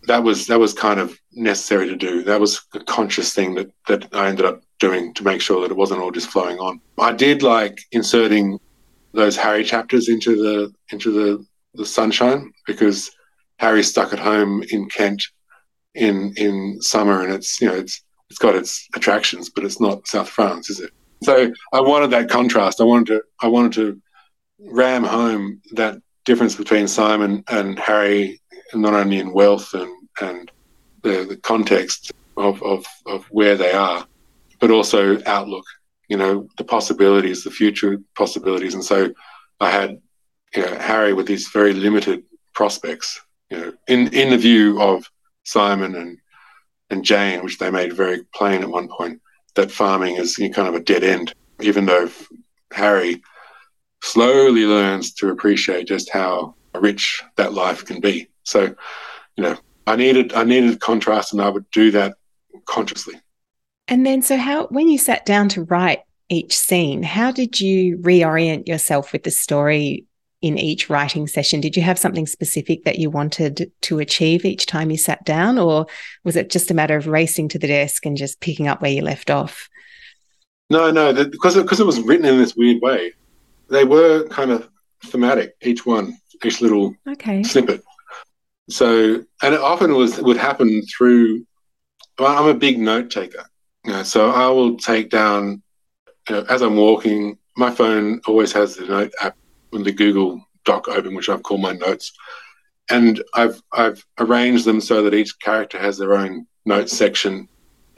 that was that was kind of necessary to do. That was a conscious thing that that I ended up doing to make sure that it wasn't all just flowing on. I did like inserting those Harry chapters into the into the, the sunshine because Harry's stuck at home in Kent in in summer and it's you know it's it's got its attractions, but it's not South France, is it? So I wanted that contrast. I wanted to I wanted to ram home that difference between Simon and Harry, not only in wealth and and the, the context of, of, of where they are, but also outlook, you know, the possibilities, the future possibilities. And so I had you know, Harry with these very limited prospects, you know, in, in the view of Simon and, and Jane, which they made very plain at one point, that farming is you know, kind of a dead end, even though Harry slowly learns to appreciate just how rich that life can be. So, you know, I needed I needed contrast, and I would do that consciously. And then, so how when you sat down to write each scene, how did you reorient yourself with the story in each writing session? Did you have something specific that you wanted to achieve each time you sat down, or was it just a matter of racing to the desk and just picking up where you left off? No, no, because it, because it was written in this weird way. They were kind of thematic, each one, each little okay. snippet. So, and it often was would happen through. Well, I'm a big note taker, know, so I will take down you know, as I'm walking. My phone always has the note app and the Google Doc open, which I've called my notes, and I've I've arranged them so that each character has their own note section,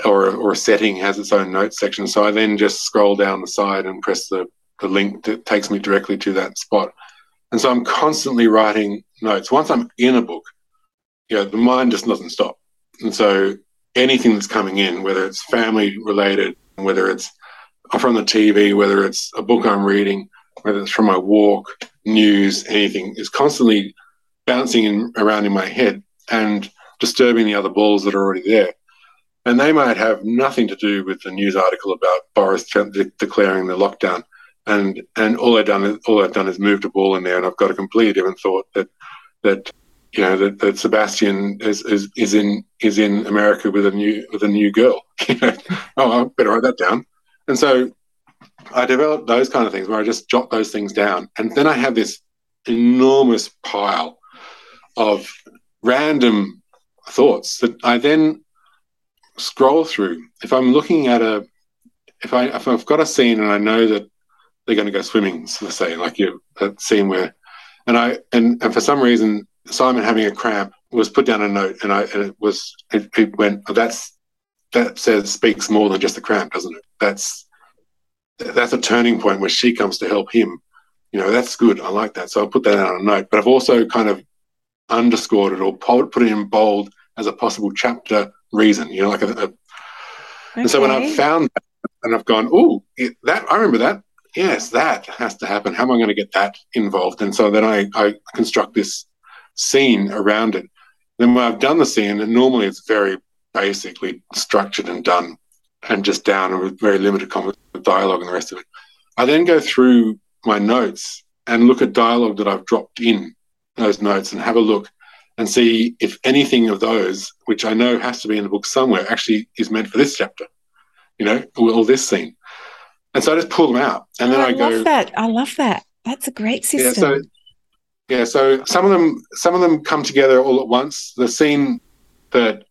or or a setting has its own note section. So I then just scroll down the side and press the the link that takes me directly to that spot. And so I'm constantly writing notes. Once I'm in a book, you know, the mind just doesn't stop. And so anything that's coming in, whether it's family related, whether it's from the TV, whether it's a book I'm reading, whether it's from my walk, news, anything, is constantly bouncing in, around in my head and disturbing the other balls that are already there. And they might have nothing to do with the news article about Boris de- declaring the lockdown. And and all I've done is all I've done is moved a ball in there, and I've got a completely different thought that that you know that, that Sebastian is, is is in is in America with a new with a new girl. oh, I better write that down. And so I developed those kind of things where I just jot those things down, and then I have this enormous pile of random thoughts that I then scroll through. If I'm looking at a if I if I've got a scene and I know that they're going to go swimming, so to say, like you a scene where, and I and and for some reason Simon having a cramp was put down a note, and I and it was it, it went. Oh, that's that says speaks more than just a cramp, doesn't it? That's that's a turning point where she comes to help him. You know, that's good. I like that. So I'll put that on a note. But I've also kind of underscored it or put it in bold as a possible chapter reason. You know, like a. a okay. And so when I've found that and I've gone, oh, that I remember that. Yes, that has to happen. How am I going to get that involved? And so then I, I construct this scene around it. Then when I've done the scene, and normally it's very basically structured and done and just down and with very limited dialogue and the rest of it. I then go through my notes and look at dialogue that I've dropped in those notes and have a look and see if anything of those, which I know has to be in the book somewhere, actually is meant for this chapter, you know, or, this scene. And so I just pull them out, and oh, then I, I go. Love that I love that. That's a great system. Yeah, so yeah, so some of them some of them come together all at once. The scene that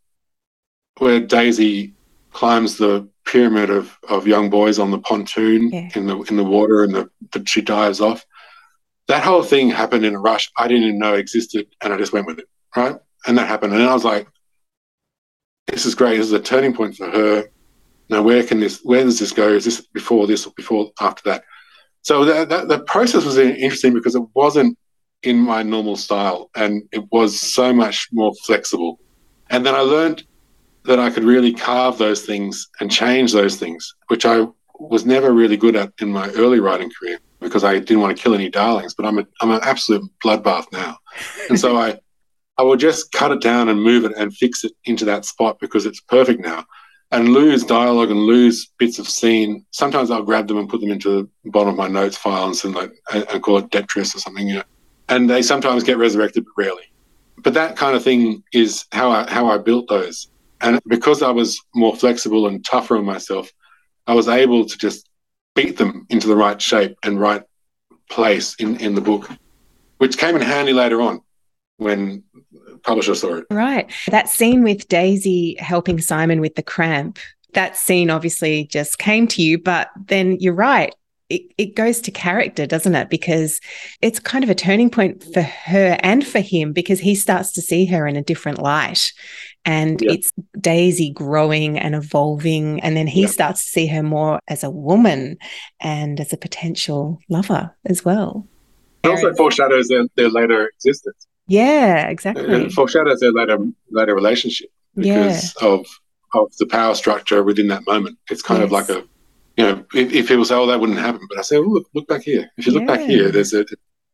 where Daisy climbs the pyramid of, of young boys on the pontoon yeah. in the in the water and the, that she dives off. That whole thing happened in a rush. I didn't even know existed, and I just went with it. Right, and that happened, and I was like, "This is great. This is a turning point for her." Now, where can this? Where does this go? Is this before this or before after that? So that, that the process was interesting because it wasn't in my normal style and it was so much more flexible. And then I learned that I could really carve those things and change those things, which I was never really good at in my early writing career because I didn't want to kill any darlings, but I'm a, I'm an absolute bloodbath now. And so I, I will just cut it down and move it and fix it into that spot because it's perfect now and lose dialogue and lose bits of scene. Sometimes I'll grab them and put them into the bottom of my notes file and, like, and call it detritus or something, you know and they sometimes get resurrected, but rarely. But that kind of thing is how I, how I built those. And because I was more flexible and tougher on myself, I was able to just beat them into the right shape and right place in, in the book, which came in handy later on when publisher saw it. Right. That scene with Daisy helping Simon with the cramp, that scene obviously just came to you, but then you're right. It, it goes to character, doesn't it? Because it's kind of a turning point for her and for him because he starts to see her in a different light. And yeah. it's Daisy growing and evolving. And then he yeah. starts to see her more as a woman and as a potential lover as well. It also foreshadows their, their later existence. Yeah, exactly. It foreshadows their later later relationship because yeah. of of the power structure within that moment. It's kind yes. of like a, you know, if, if, people say, "Oh, that wouldn't happen," but I say, "Oh, look, look back here." If you look back here, there's a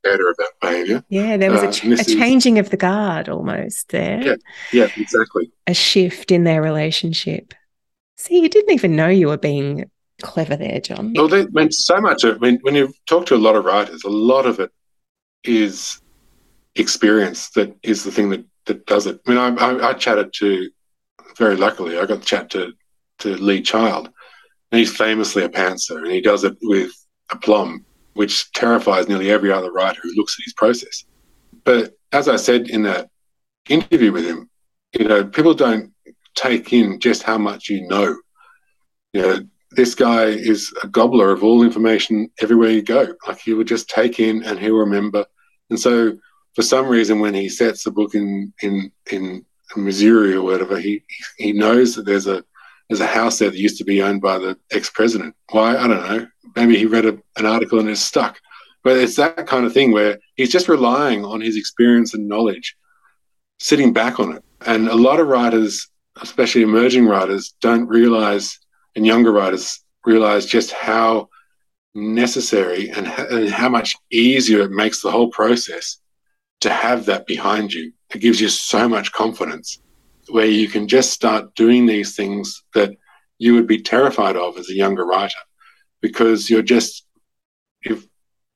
better of that behaviour. Yeah, there was uh, a, ch- a is, changing of the guard almost there. Yeah, yeah, exactly. A shift in their relationship. See, you didn't even know you were being clever there, John. Well, they meant so much of. I mean, when you talk to a lot of writers, a lot of it is experience that is the thing that that does it. I mean, I, I, I chatted to very luckily, I got to chat to, to Lee Child, he's famously a pantser, and he does it with aplomb, which terrifies nearly every other writer who looks at his process. But as I said in that interview with him, you know, people don't take in just how much you know. You know, this guy is a gobbler of all information everywhere you go. Like he would just take in and he'll remember. And so for some reason when he sets the book in in in Missouri or whatever, he he knows that there's a there's a house there that used to be owned by the ex-president. Why? I don't know. Maybe he read a, an article and it's stuck. But it's that kind of thing where he's just relying on his experience and knowledge, sitting back on it. And a lot of writers, especially emerging writers, don't realize, and younger writers realize just how necessary and, and how much easier it makes the whole process to have that behind you it gives you so much confidence where you can just start doing these things that you would be terrified of as a younger writer because you're just you've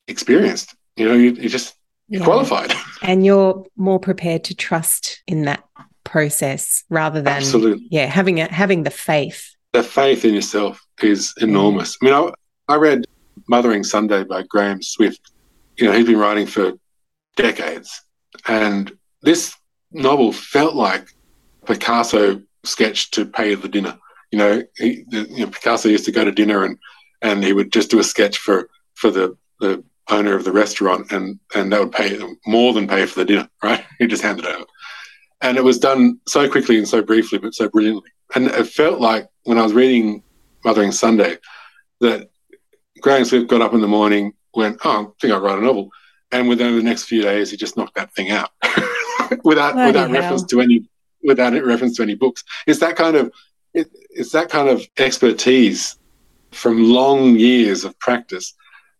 experienced you know you, are just yeah. qualified. And you're more prepared to trust in that process rather than absolutely. yeah having it having the faith. The faith in yourself is enormous. I mean I, I read Mothering Sunday by Graham Swift. You know he's been writing for decades. And this novel felt like Picasso sketch to pay the dinner. You know, he, the, you know, Picasso used to go to dinner and and he would just do a sketch for for the the owner of the restaurant, and and that would pay more than pay for the dinner. Right? He just handed it over, and it was done so quickly and so briefly, but so brilliantly. And it felt like when I was reading Mothering Sunday that Graham Swift got up in the morning, went, "Oh, I think I'll write a novel," and within the next few days, he just knocked that thing out. without Bloody without hell. reference to any without reference to any books. It's that kind of it, it's that kind of expertise from long years of practice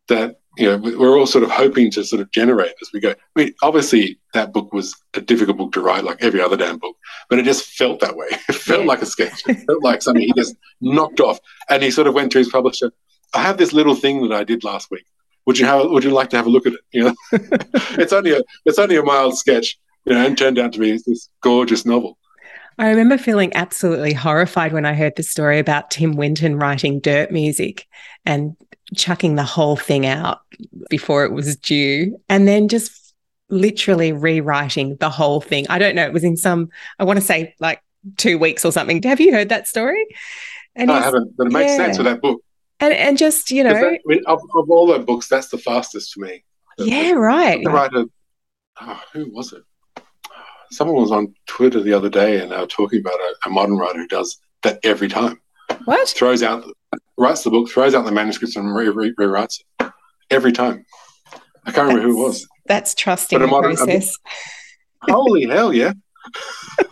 that you know we're all sort of hoping to sort of generate as we go. I mean, obviously that book was a difficult book to write, like every other damn book, but it just felt that way. It felt like a sketch. It felt like something he just knocked off, and he sort of went to his publisher. I have this little thing that I did last week. Would you have? Would you like to have a look at it? You know, it's only a it's only a mild sketch, you know, and turned out to be this gorgeous novel. I remember feeling absolutely horrified when I heard the story about Tim Winton writing dirt music and chucking the whole thing out before it was due, and then just literally rewriting the whole thing. I don't know, it was in some, I want to say like two weeks or something. Have you heard that story? And no, I haven't, but it makes yeah. sense with that book. And, and just, you know, that, I mean, of, of, all the books, that's the fastest for me. Yeah, right. The writer, oh, who was it? Someone was on Twitter the other day and they were talking about a, a modern writer who does that every time. What? Throws out, writes the book, throws out the manuscripts and re- re- rewrites it every time. I can't remember who it was. That's trusting the modern, process. holy hell, yeah.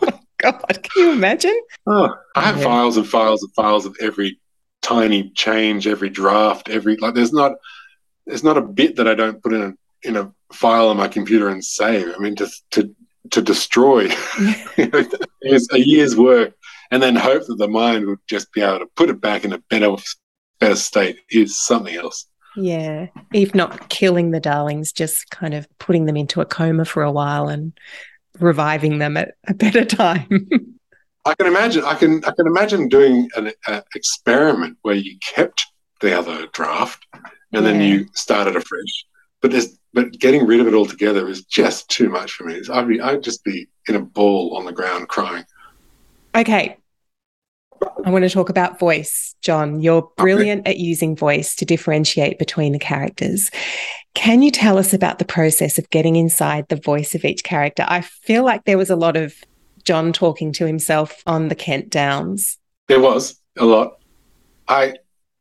God, can you imagine? Oh, I have yeah. files and files and files of every tiny change, every draft, every like. There's not, there's not a bit that I don't put in a in a file on my computer and save. I mean, to to to destroy a year's work and then hope that the mind would just be able to put it back in a better better state is something else. Yeah. If not killing the darlings, just kind of putting them into a coma for a while and reviving them at a better time. I can imagine. I can. I can imagine doing an experiment where you kept the other draft and yeah. then you started afresh. But there's but getting rid of it altogether is just too much for me. I'd, be, I'd just be in a ball on the ground crying. Okay. I want to talk about voice, John. You're brilliant okay. at using voice to differentiate between the characters. Can you tell us about the process of getting inside the voice of each character? I feel like there was a lot of John talking to himself on the Kent Downs. There was a lot. I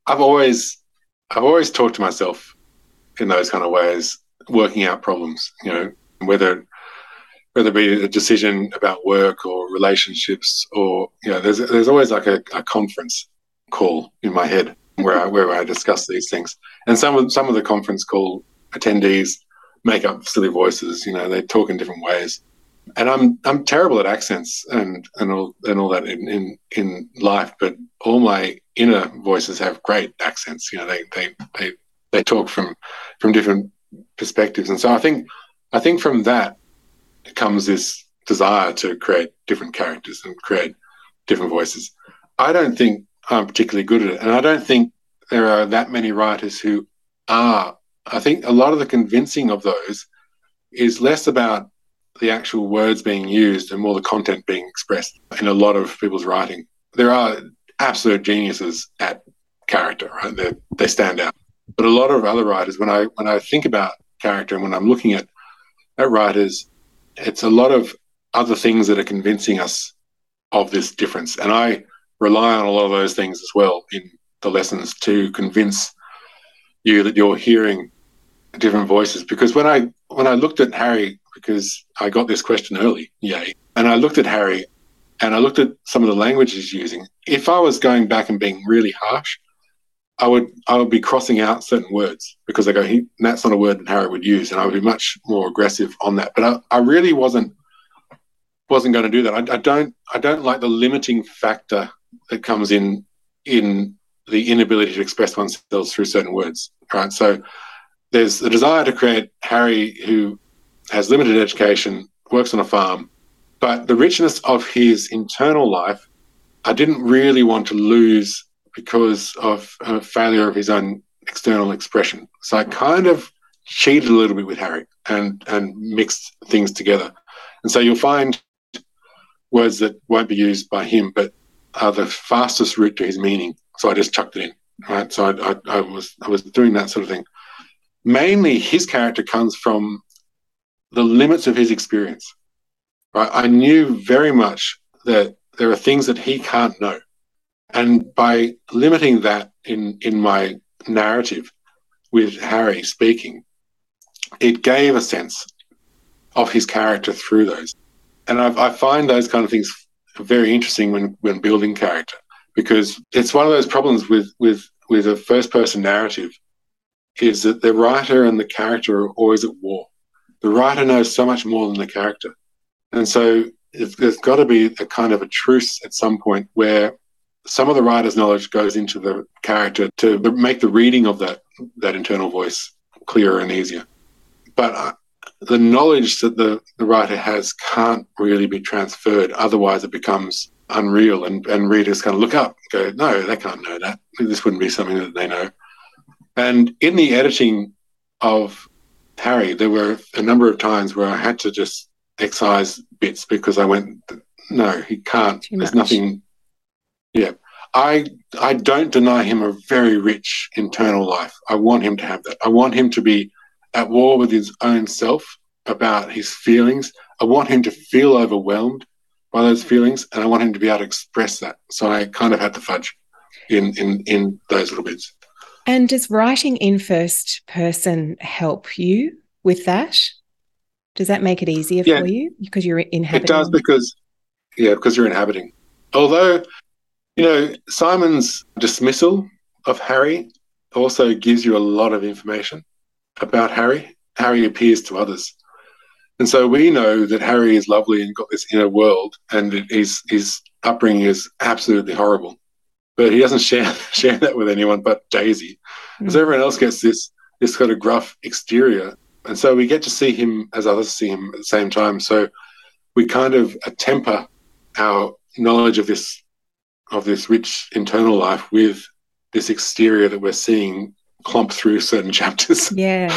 I've always I've always talked to myself in those kind of ways, working out problems, you know, whether whether it be a decision about work or relationships or you know there's there's always like a, a conference call in my head where I, where I discuss these things. And some of some of the conference call attendees make up silly voices you know they talk in different ways. And I'm I'm terrible at accents and and all and all that in in, in life but all my inner voices have great accents you know they they they, they talk from from different perspectives and so I think I think from that comes this desire to create different characters and create different voices. I don't think I'm particularly good at it, and I don't think there are that many writers who are. I think a lot of the convincing of those is less about the actual words being used and more the content being expressed in a lot of people's writing. There are absolute geniuses at character, right? They, they stand out. But a lot of other writers, when I when I think about character and when I'm looking at at writers, it's a lot of other things that are convincing us of this difference. And I rely on a lot of those things as well in the lessons to convince you that you're hearing different voices. Because when I when I looked at Harry, because I got this question early, yay, and I looked at Harry and I looked at some of the language he's using. If I was going back and being really harsh, I would I would be crossing out certain words because I go, he, that's not a word that Harry would use, and I would be much more aggressive on that. But I, I really wasn't wasn't going to do that. I, I, don't I don't like the limiting factor that comes in in the inability to express oneself through certain words. Right. So there's the desire to create Harry who has limited education, works on a farm, but the richness of his internal life, I didn't really want to lose because of a failure of his own external expression. So I kind of cheated a little bit with Harry and and mixed things together. And so you'll find words that won't be used by him, but are the fastest route to his meaning. So I just chucked it in. Right. So I, I, I was I was doing that sort of thing. Mainly, his character comes from the limits of his experience. Right. I knew very much that there are things that he can't know and by limiting that in, in my narrative with Harry speaking, it gave a sense of his character through those. And I, I find those kind of things very interesting when, when building character because it's one of those problems with, with, with a first person narrative is that the writer and the character are always at war. The writer knows so much more than the character. And so there's got to be a kind of a truce at some point where some of the writer's knowledge goes into the character to make the reading of that that internal voice clearer and easier. But uh, the knowledge that the, the writer has can't really be transferred. Otherwise, it becomes unreal, and, and readers kind of look up, go, no, they can't know that. This wouldn't be something that they know. And in the editing of Harry, there were a number of times where I had to just excise bits because I went, no, he can't. There's nothing yeah. I I don't deny him a very rich internal life. I want him to have that. I want him to be at war with his own self about his feelings. I want him to feel overwhelmed by those feelings, and I want him to be able to express that. So I kind of had to fudge in in in those little bits. And does writing in first person help you with that? Does that make it easier yeah. for you because you're inhabiting? It does because yeah, because you're inhabiting. Although you know, Simon's dismissal of Harry also gives you a lot of information about Harry. Harry appears to others. And so we know that Harry is lovely and got this inner world, and his, his upbringing is absolutely horrible. But he doesn't share, share that with anyone but Daisy. Because mm. everyone else gets this, this kind of gruff exterior. And so we get to see him as others see him at the same time. So we kind of temper our knowledge of this of this rich internal life with this exterior that we're seeing clump through certain chapters. Yeah.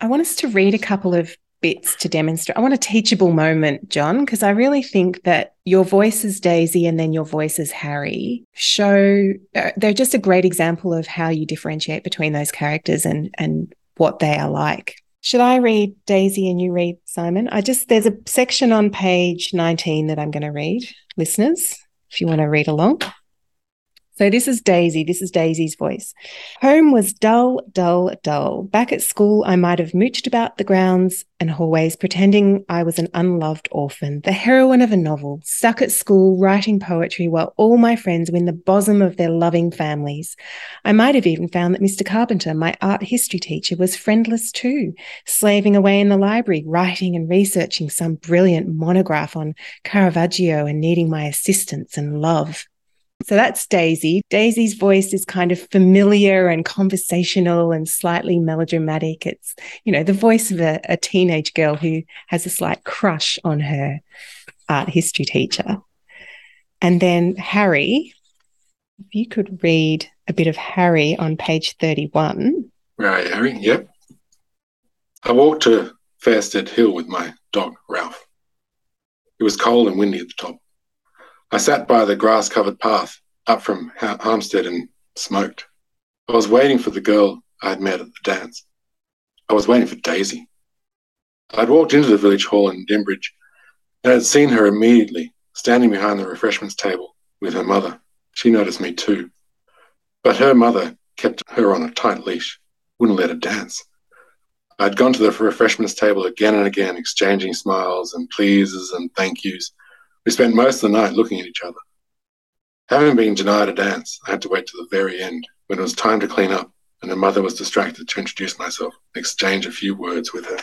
I want us to read a couple of bits to demonstrate. I want a teachable moment, John, because I really think that your voice as Daisy and then your voice as Harry show uh, they're just a great example of how you differentiate between those characters and and what they are like. Should I read Daisy and you read Simon? I just there's a section on page 19 that I'm going to read, listeners, if you want to read along. So this is Daisy. This is Daisy's voice. Home was dull, dull, dull. Back at school, I might have mooched about the grounds and hallways, pretending I was an unloved orphan, the heroine of a novel, stuck at school writing poetry while all my friends were in the bosom of their loving families. I might have even found that Mr. Carpenter, my art history teacher, was friendless too, slaving away in the library, writing and researching some brilliant monograph on Caravaggio and needing my assistance and love. So that's Daisy. Daisy's voice is kind of familiar and conversational and slightly melodramatic. It's, you know, the voice of a, a teenage girl who has a slight crush on her art history teacher. And then Harry, if you could read a bit of Harry on page 31. Right, Harry, yep. I walked to Fairstead Hill with my dog, Ralph. It was cold and windy at the top. I sat by the grass covered path up from Harmstead and smoked. I was waiting for the girl I had met at the dance. I was waiting for Daisy. I'd walked into the village hall in Dimbridge and had seen her immediately, standing behind the refreshments table with her mother. She noticed me too. But her mother kept her on a tight leash, wouldn't let her dance. I'd gone to the refreshments table again and again, exchanging smiles and pleases and thank yous. We spent most of the night looking at each other. Having been denied a dance, I had to wait to the very end when it was time to clean up and her mother was distracted to introduce myself, exchange a few words with her.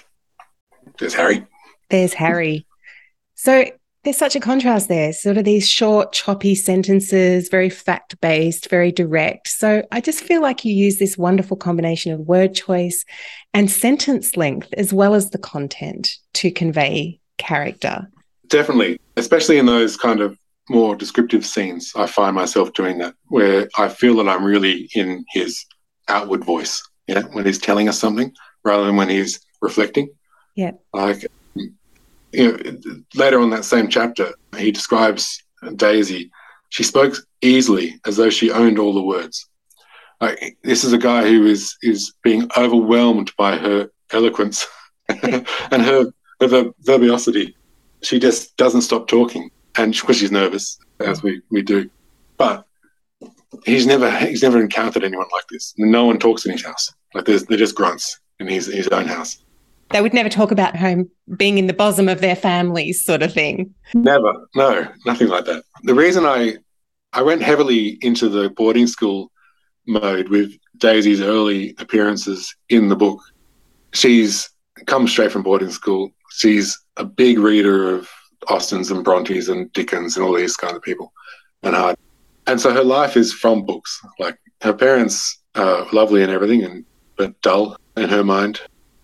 There's Harry. There's Harry. So there's such a contrast there, sort of these short, choppy sentences, very fact based, very direct. So I just feel like you use this wonderful combination of word choice and sentence length as well as the content to convey character. Definitely, especially in those kind of more descriptive scenes, I find myself doing that where I feel that I'm really in his outward voice, yeah, when he's telling us something rather than when he's reflecting. Yeah. Like, you know, later on that same chapter, he describes Daisy. She spoke easily as though she owned all the words. Like, this is a guy who is is being overwhelmed by her eloquence and her, her verbosity she just doesn't stop talking, and because she's nervous, as we we do. But he's never he's never encountered anyone like this. No one talks in his house. Like there's they're just grunts in his his own house. They would never talk about home being in the bosom of their families, sort of thing. Never, no, nothing like that. The reason I I went heavily into the boarding school mode with Daisy's early appearances in the book. She's come straight from boarding school. She's a big reader of Austens and Brontes and Dickens and all these kind of people and Hard. And so her life is from books. Like her parents are lovely and everything, and but dull in her mind.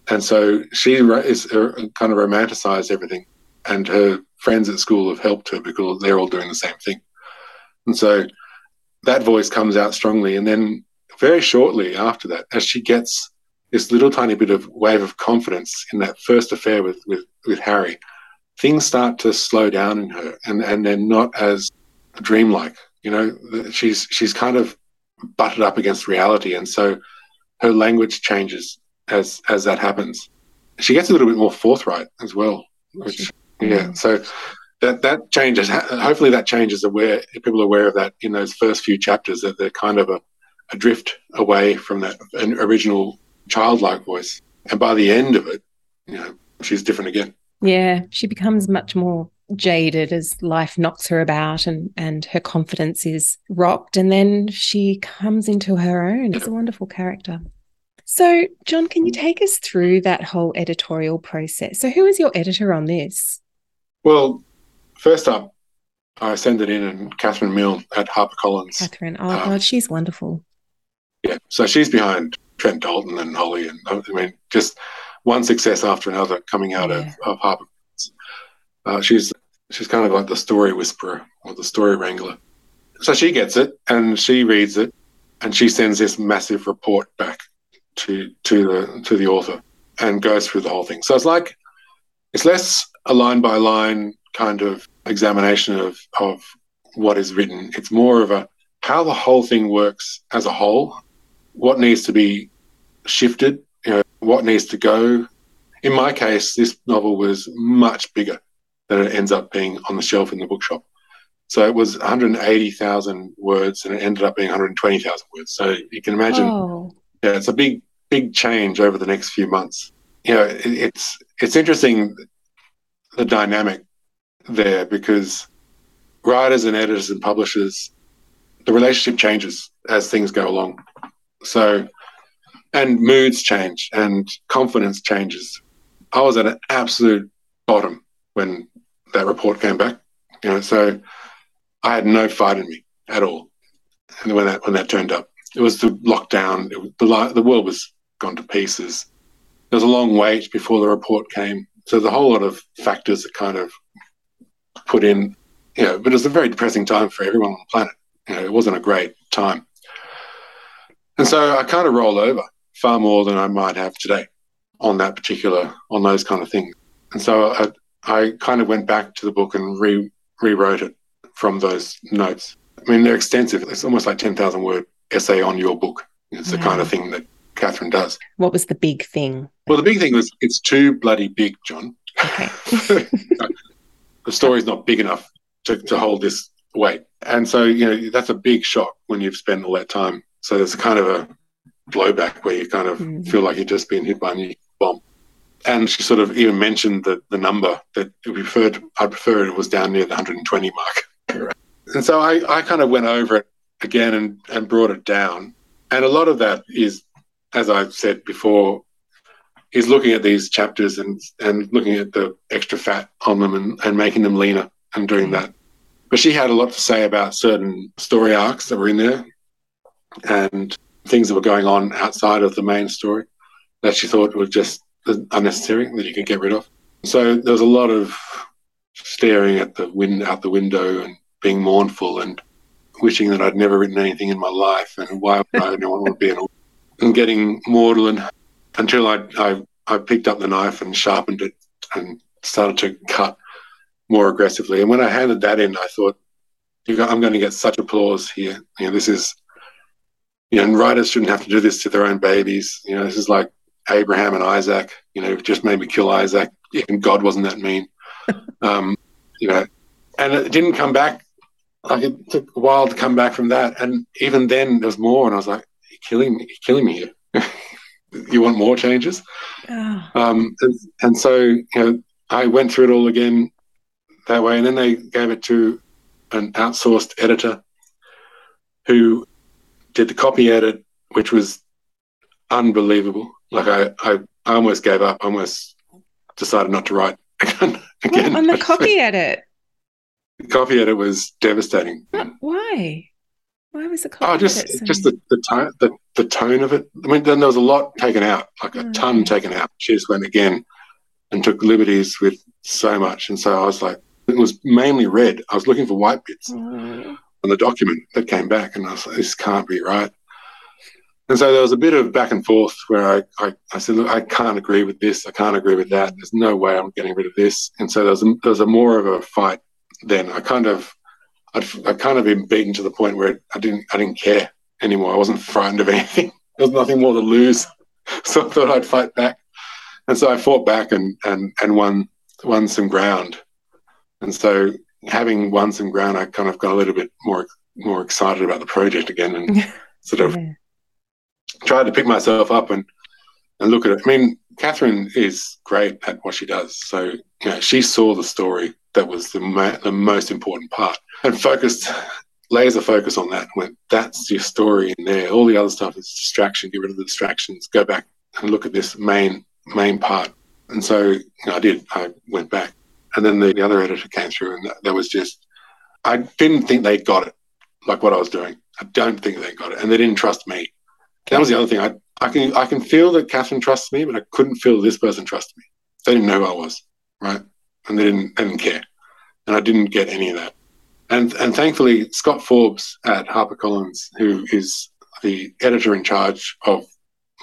And so she is uh, kind of romanticized everything. And her friends at school have helped her because they're all doing the same thing. And so that voice comes out strongly. And then very shortly after that, as she gets this little tiny bit of wave of confidence in that first affair with, with, with Harry, things start to slow down in her and, and they're not as dreamlike. You know, she's she's kind of butted up against reality. And so her language changes as as that happens. She gets a little bit more forthright as well. Which yeah. So that that changes. Hopefully, that changes. Aware people are aware of that in those first few chapters that they're kind of a, a drift away from that an original childlike voice. And by the end of it, you know, she's different again. Yeah, she becomes much more jaded as life knocks her about and and her confidence is rocked. And then she comes into her own it's a wonderful character. So john can you take us through that whole editorial process? So who is your editor on this? Well first up i send it in and catherine Milne at harpercollins catherine. Oh um, god she's wonderful. yeah so she's behind Trent Dalton and Holly, and I mean, just one success after another coming out yeah. of, of Harper. Uh, she's she's kind of like the story whisperer or the story wrangler. So she gets it and she reads it, and she sends this massive report back to to the to the author and goes through the whole thing. So it's like it's less a line by line kind of examination of of what is written. It's more of a how the whole thing works as a whole, what needs to be shifted, you know, what needs to go. In my case, this novel was much bigger than it ends up being on the shelf in the bookshop. So it was 180,000 words and it ended up being 120,000 words. So you can imagine, oh. yeah, it's a big, big change over the next few months. You know, it, it's it's interesting the dynamic there because writers and editors and publishers, the relationship changes as things go along. So, and moods change and confidence changes. I was at an absolute bottom when that report came back. You know, so I had no fight in me at all. And when that when that turned up, it was the lockdown. It the the world was gone to pieces. There was a long wait before the report came. So there's a whole lot of factors that kind of put in, you know, but it was a very depressing time for everyone on the planet. You know, it wasn't a great time. And so I kind of rolled over far more than I might have today on that particular, on those kind of things. And so I, I kind of went back to the book and re, rewrote it from those notes. I mean, they're extensive. It's almost like 10,000 word essay on your book. It's the kind of thing that Catherine does. What was the big thing? Well, the big thing was it's too bloody big, John. Okay. the story's not big enough to, to hold this weight. And so, you know, that's a big shock when you've spent all that time. So there's kind of a blowback where you kind of mm. feel like you've just been hit by a nuclear bomb. And she sort of even mentioned the, the number that we preferred, I prefer it was down near the 120 mark. And so I, I kind of went over it again and, and brought it down. And a lot of that is, as I said before, is looking at these chapters and and looking at the extra fat on them and, and making them leaner and doing that. But she had a lot to say about certain story arcs that were in there and things that were going on outside of the main story that she thought were just unnecessary that you could get rid of. So there was a lot of staring at the wind out the window and being mournful and wishing that I'd never written anything in my life and why would I want to be an and getting maudlin until I, I, I picked up the knife and sharpened it and started to cut more aggressively. And when I handed that in, I thought, I'm going to get such applause here. You know, this is, you know, writers shouldn't have to do this to their own babies. You know, this is like Abraham and Isaac. You know, just made me kill Isaac. Even God wasn't that mean. um, you know, and it didn't come back. Like it took a while to come back from that. And even then, there was more. And I was like, you're killing me, you're killing me here. you want more changes? Um, and, and, so, you know, I went through it all again that way. And then they gave it to an outsourced editor who did the copy edit, which was unbelievable. Like I, I, I almost gave up, I almost decided not to write again. What, on the copy edit? The copy edit was devastating. Why? Why was the it Oh, just just the the tone the, the tone of it. I mean, then there was a lot taken out, like a oh, ton taken out. She just went again and took liberties with so much, and so I was like, it was mainly red. I was looking for white bits oh. On the document that came back, and I was like, this can't be right. And so there was a bit of back and forth where I, I, I, said, look, I can't agree with this. I can't agree with that. There's no way I'm getting rid of this. And so there was a, there was a more of a fight then. I kind of I'd, I'd kind of been beaten to the point where I didn't I didn't care anymore. I wasn't frightened of anything. There was nothing more to lose, so I thought I'd fight back. And so I fought back and and and won won some ground. And so having won some ground, I kind of got a little bit more more excited about the project again and sort of yeah. tried to pick myself up and and look at it. I mean, Catherine is great at what she does. So you know, she saw the story that was the, ma- the most important part and focused laser focus on that. Went that's your story in there. All the other stuff is distraction. Get rid of the distractions. Go back and look at this main main part. And so you know, i did. I went back and then the, the other editor came through and that, that was just i didn't think they got it like what i was doing i don't think they got it and they didn't trust me that was the other thing i I can I can feel that Catherine trusts me, but I couldn't feel this person trusted me. They didn't know who I was, right? and they didn't, they didn't care. And I didn't get any of that. And, and thankfully, Scott Forbes at HarperCollins, who is the editor in charge of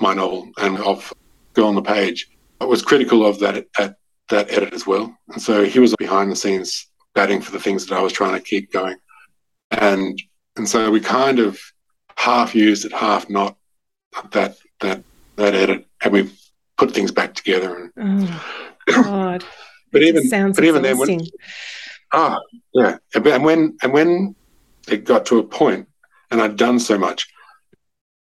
my novel and of Girl on the Page, was critical of that at that edit as well. And so he was behind the scenes batting for the things that I was trying to keep going. And and so we kind of half used it, half not that that that edit, and we put things back together. And oh, God, but even sounds but even then, when, ah, yeah, and when and when it got to a point, and I'd done so much,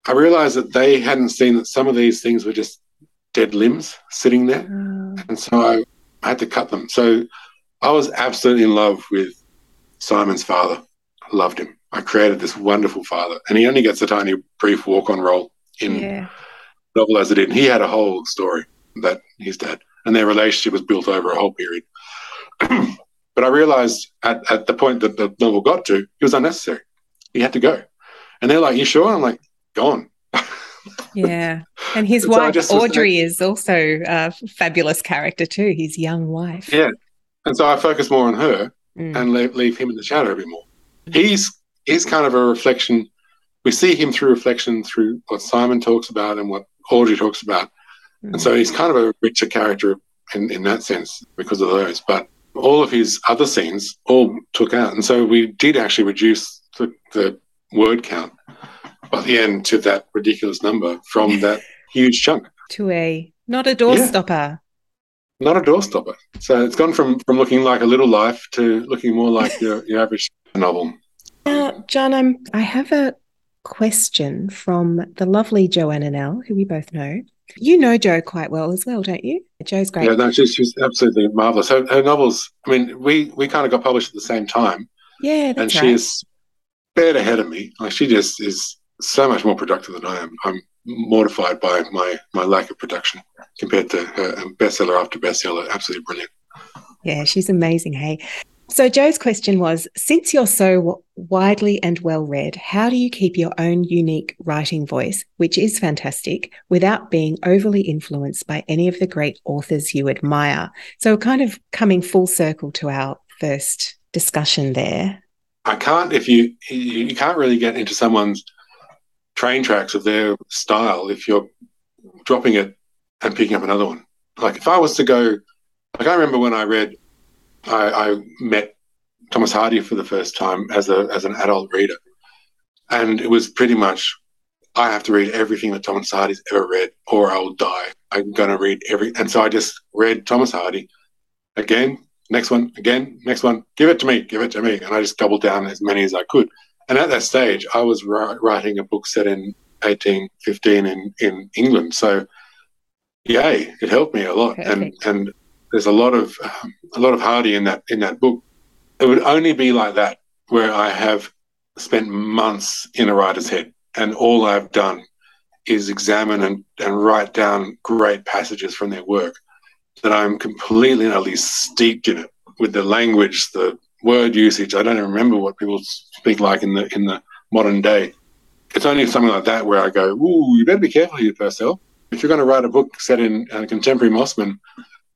I realized that they hadn't seen that some of these things were just dead limbs sitting there, oh. and so I, I had to cut them. So I was absolutely in love with Simon's father. I loved him. I created this wonderful father, and he only gets a tiny brief walk-on role in yeah. novel as it did. And he had a whole story that his dad and their relationship was built over a whole period. but I realized at, at the point that the novel got to, it was unnecessary. He had to go. And they're like, "You sure?" I'm like, "Gone." Yeah, and his wife so Audrey is also a fabulous character too. His young wife. Yeah, and so I focus more on her mm. and leave, leave, him in the shadow a bit more. He's he's kind of a reflection. We see him through reflection through what Simon talks about and what Audrey talks about, mm. and so he's kind of a richer character in in that sense because of those. But all of his other scenes all took out, and so we did actually reduce the, the word count by the end to that ridiculous number from that huge chunk to a not a doorstopper. Yeah. Not a doorstopper. So it's gone from from looking like a little life to looking more like your, your average novel. Now, John, I'm I have a question from the lovely Joanna Nell, who we both know. You know Jo quite well as well, don't you? Jo's great. Yeah, no, she's, she's absolutely marvelous. Her, her novels, I mean, we we kind of got published at the same time. Yeah, and right. she's bed ahead of me. Like she just is so much more productive than I am. I'm mortified by my my lack of production compared to her bestseller after bestseller. Absolutely brilliant. Yeah, she's amazing. Hey. So, Jo's question was Since you're so widely and well read, how do you keep your own unique writing voice, which is fantastic, without being overly influenced by any of the great authors you admire? So, kind of coming full circle to our first discussion there. I can't, if you, you can't really get into someone's train tracks of their style if you're dropping it and picking up another one. Like if I was to go, like I remember when I read, I, I met Thomas Hardy for the first time as a as an adult reader, and it was pretty much I have to read everything that Thomas Hardy's ever read, or I will die. I'm going to read every, and so I just read Thomas Hardy again, next one, again, next one. Give it to me, give it to me, and I just doubled down as many as I could. And at that stage, I was writing a book set in 1815 in, in England. So, yay, it helped me a lot. And and there's a lot of um, a lot of Hardy in that in that book. It would only be like that where I have spent months in a writer's head, and all I've done is examine and, and write down great passages from their work that I'm completely and utterly steeped in it with the language, the word usage. I don't even remember what people speak like in the in the modern day. It's only something like that where I go, "Ooh, you better be careful here, Purcell. If you're going to write a book set in uh, contemporary Mosman,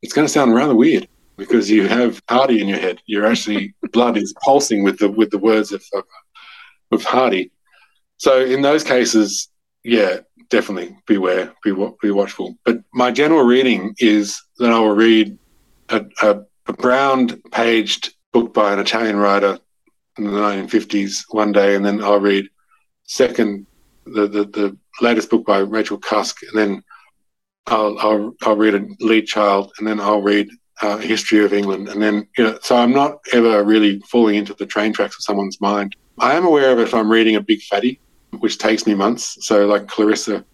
it's going to sound rather weird because you have Hardy in your head. You're actually blood is pulsing with the with the words of, of of Hardy. So in those cases, yeah, definitely beware, be be watchful. But my general reading is that I will read a, a, a brown paged book by an Italian writer in the 1950s one day, and then I'll read second the, the, the latest book by Rachel Cusk, and then I'll, I'll, I'll read a Lee Child, and then I'll read uh, History of England, and then you know. So I'm not ever really falling into the train tracks of someone's mind. I am aware of if I'm reading a big fatty, which takes me months. So like Clarissa,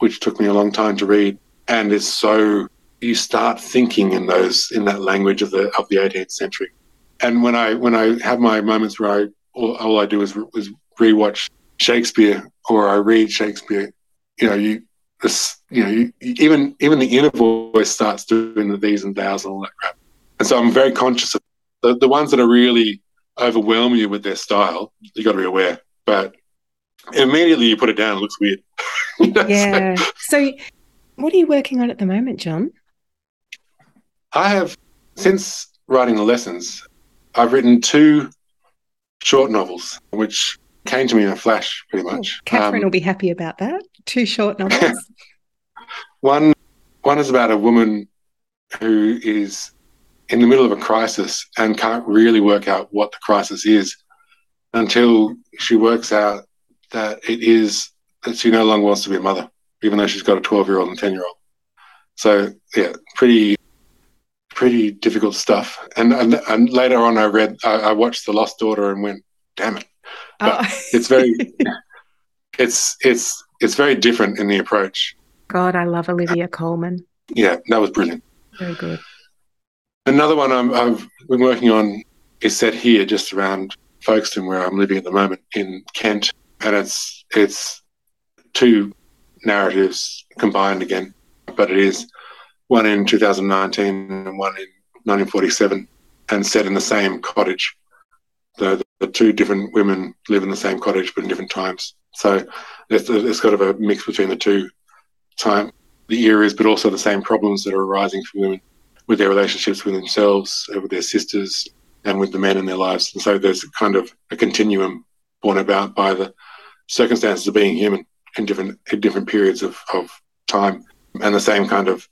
which took me a long time to read, and is so you start thinking in those in that language of the of the 18th century and when I when I have my moments where I all, all I do is is rewatch Shakespeare or I read Shakespeare, you know, you this you know you, even even the inner voice starts doing the these and thous and all that crap. And so I'm very conscious of the, the ones that are really overwhelm you with their style. You got to be aware, but immediately you put it down, it looks weird. you know, yeah. So, so, what are you working on at the moment, John? I have since writing the lessons. I've written two short novels, which came to me in a flash, pretty oh, much. Oh, Catherine um, will be happy about that. Two short novels. one, one is about a woman who is in the middle of a crisis and can't really work out what the crisis is until she works out that it is that she no longer wants to be a mother, even though she's got a 12 year old and 10 year old. So, yeah, pretty pretty difficult stuff. And, and, and later on, I read, I, I, watched The Lost Daughter and went, damn it. But oh. it's very, it's, it's, it's very different in the approach. God, I love Olivia Colman. Yeah, that was brilliant. Very good. Another one i have been working on is set here, just around Folkestone, where I'm living at the moment in Kent, and it's it's two narratives combined again, but it is one in 2019 and one in 1947, and set in the same cottage. The, the two different women live in the same cottage, but in different times. So it's, it's kind of a mix between the two time, the eras, but also the same problems that are arising for women with their relationships with themselves, uh, with their sisters, and with the men in their lives. And so there's kind of a continuum born about by the circumstances of being human in different in different periods of, of time, and the same kind of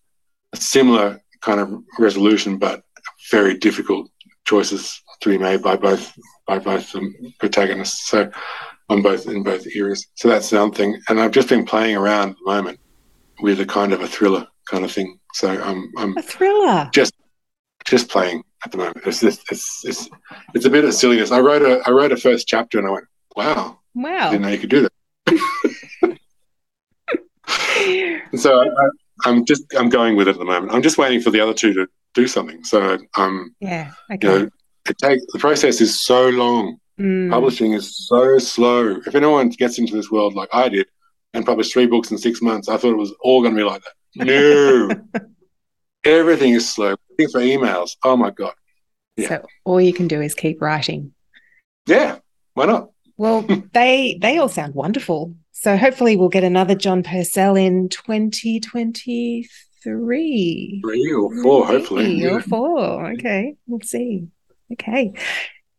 similar kind of resolution, but very difficult choices to be made by both by both the protagonists. So on both in both eras. So that's the other thing. And I've just been playing around at the moment with a kind of a thriller kind of thing. So I'm I'm a thriller. Just just playing at the moment. It's just it's it's it's a bit of silliness. I wrote a I wrote a first chapter and I went, wow, wow, I didn't know you could do that. so I, am just I'm going with it at the moment. I'm just waiting for the other two to do something. So um yeah, okay. You know, it take the process is so long. Mm. Publishing is so slow. If anyone gets into this world like I did and published three books in six months, I thought it was all going to be like that. No, everything is slow. Think for emails. Oh my god. Yeah. So all you can do is keep writing. Yeah, why not? Well, they they all sound wonderful. So hopefully we'll get another John Purcell in 2023. Three or four, Three hopefully. Or four. Okay. We'll see. Okay.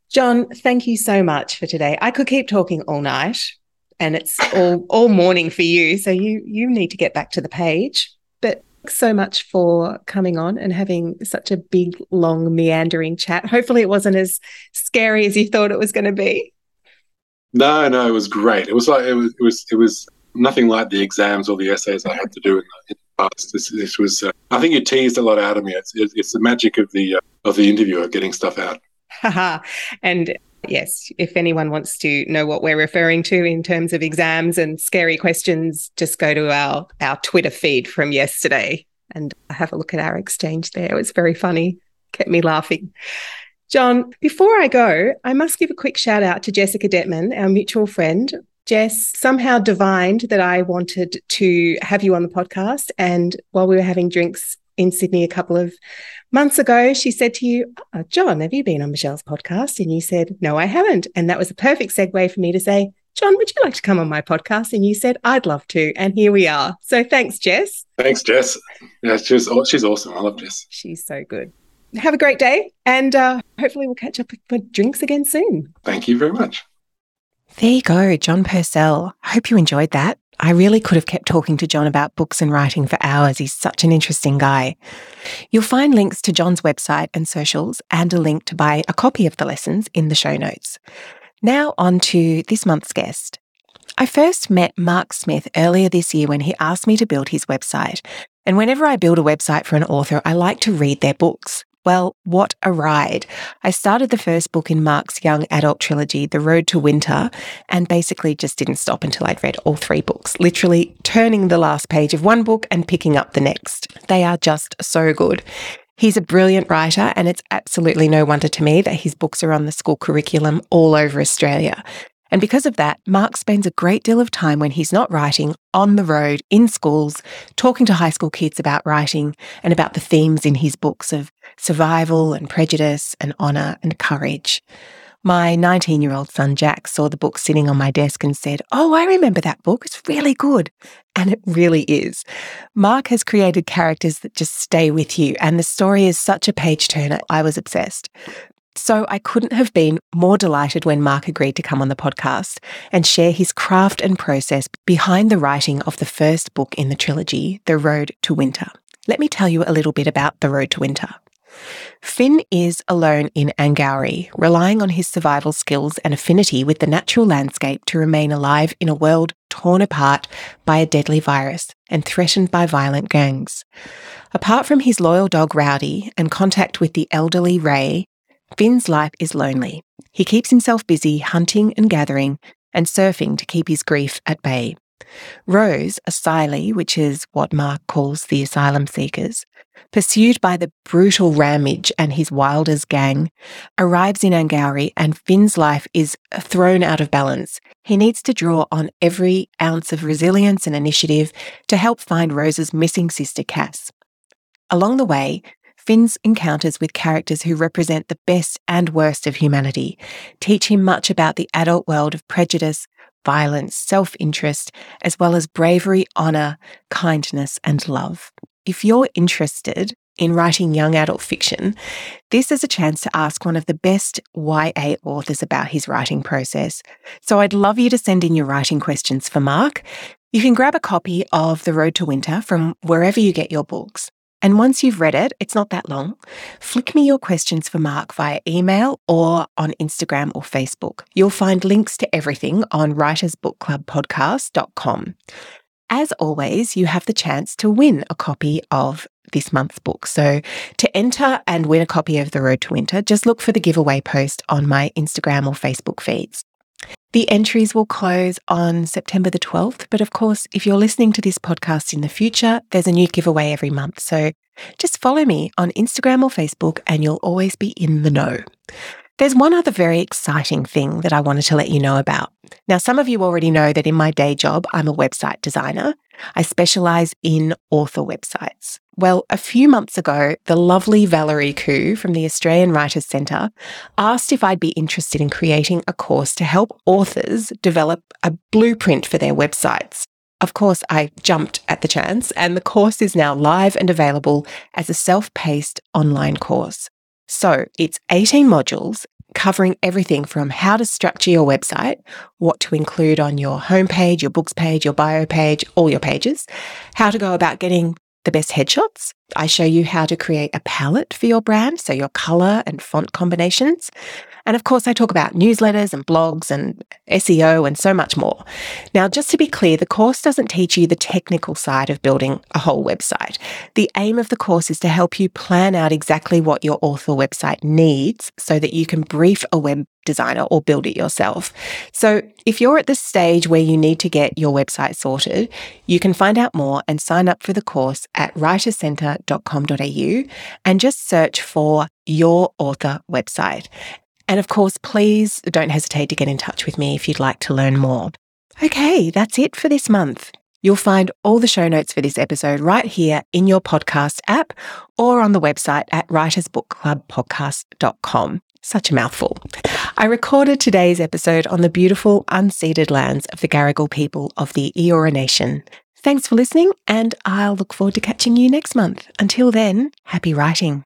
John, thank you so much for today. I could keep talking all night and it's all all morning for you, so you you need to get back to the page. But so much for coming on and having such a big long meandering chat. Hopefully it wasn't as scary as you thought it was going to be. No, no, it was great. It was like it was it was it was nothing like the exams or the essays I had to do in the, in the past. This, this was uh, I think you teased a lot out of me. It's it's the magic of the uh, of the interviewer getting stuff out. and yes, if anyone wants to know what we're referring to in terms of exams and scary questions, just go to our, our Twitter feed from yesterday and have a look at our exchange there. It was very funny, kept me laughing. John, before I go, I must give a quick shout out to Jessica Dettmann, our mutual friend. Jess somehow divined that I wanted to have you on the podcast. And while we were having drinks in Sydney a couple of months ago, she said to you, oh, John, have you been on Michelle's podcast? And you said, No, I haven't. And that was a perfect segue for me to say, John, would you like to come on my podcast? And you said, I'd love to. And here we are. So thanks, Jess. Thanks, Jess. Yeah, she's, she's awesome. I love Jess. She's so good. Have a great day. And uh, hopefully we'll catch up for drinks again soon. Thank you very much. There you go, John Purcell. I hope you enjoyed that. I really could have kept talking to John about books and writing for hours. He's such an interesting guy. You'll find links to John's website and socials and a link to buy a copy of the lessons in the show notes. Now, on to this month's guest. I first met Mark Smith earlier this year when he asked me to build his website. And whenever I build a website for an author, I like to read their books. Well, what a ride. I started the first book in Mark's young adult trilogy, The Road to Winter, and basically just didn't stop until I'd read all three books, literally turning the last page of one book and picking up the next. They are just so good. He's a brilliant writer, and it's absolutely no wonder to me that his books are on the school curriculum all over Australia. And because of that, Mark spends a great deal of time when he's not writing on the road, in schools, talking to high school kids about writing and about the themes in his books of survival and prejudice and honour and courage. My 19 year old son Jack saw the book sitting on my desk and said, Oh, I remember that book. It's really good. And it really is. Mark has created characters that just stay with you, and the story is such a page turner. I was obsessed. So I couldn't have been more delighted when Mark agreed to come on the podcast and share his craft and process behind the writing of the first book in the trilogy, The Road to Winter. let me tell you a little bit about The Road to Winter. Finn is alone in Angourie, relying on his survival skills and affinity with the natural landscape to remain alive in a world torn apart by a deadly virus and threatened by violent gangs. Apart from his loyal dog Rowdy and contact with the elderly Ray, Finn's life is lonely. He keeps himself busy hunting and gathering and surfing to keep his grief at bay. Rose, Asylee, which is what Mark calls the asylum seekers, pursued by the brutal Ramage and his Wilders gang, arrives in Angourie and Finn's life is thrown out of balance. He needs to draw on every ounce of resilience and initiative to help find Rose's missing sister Cass. Along the way, Finn's encounters with characters who represent the best and worst of humanity teach him much about the adult world of prejudice, violence, self interest, as well as bravery, honour, kindness, and love. If you're interested in writing young adult fiction, this is a chance to ask one of the best YA authors about his writing process. So I'd love you to send in your writing questions for Mark. You can grab a copy of The Road to Winter from wherever you get your books. And once you've read it, it's not that long, flick me your questions for Mark via email or on Instagram or Facebook. You'll find links to everything on writersbookclubpodcast.com. As always, you have the chance to win a copy of this month's book. So to enter and win a copy of The Road to Winter, just look for the giveaway post on my Instagram or Facebook feeds. The entries will close on September the 12th. But of course, if you're listening to this podcast in the future, there's a new giveaway every month. So just follow me on Instagram or Facebook and you'll always be in the know. There's one other very exciting thing that I wanted to let you know about. Now, some of you already know that in my day job, I'm a website designer. I specialize in author websites. Well, a few months ago, the lovely Valerie Khoo from the Australian Writers Centre asked if I'd be interested in creating a course to help authors develop a blueprint for their websites. Of course, I jumped at the chance, and the course is now live and available as a self paced online course. So it's 18 modules covering everything from how to structure your website, what to include on your homepage, your books page, your bio page, all your pages, how to go about getting the best headshots. I show you how to create a palette for your brand, so your color and font combinations, and of course, I talk about newsletters and blogs and SEO and so much more. Now, just to be clear, the course doesn't teach you the technical side of building a whole website. The aim of the course is to help you plan out exactly what your author website needs so that you can brief a web designer or build it yourself. So, if you're at the stage where you need to get your website sorted, you can find out more and sign up for the course at writerscentre.com.au and just search for your author website. And of course, please don't hesitate to get in touch with me if you'd like to learn more. Okay, that's it for this month. You'll find all the show notes for this episode right here in your podcast app or on the website at writersbookclubpodcast.com. Such a mouthful. I recorded today's episode on the beautiful unceded lands of the Gadigal people of the Eora Nation. Thanks for listening, and I'll look forward to catching you next month. Until then, happy writing.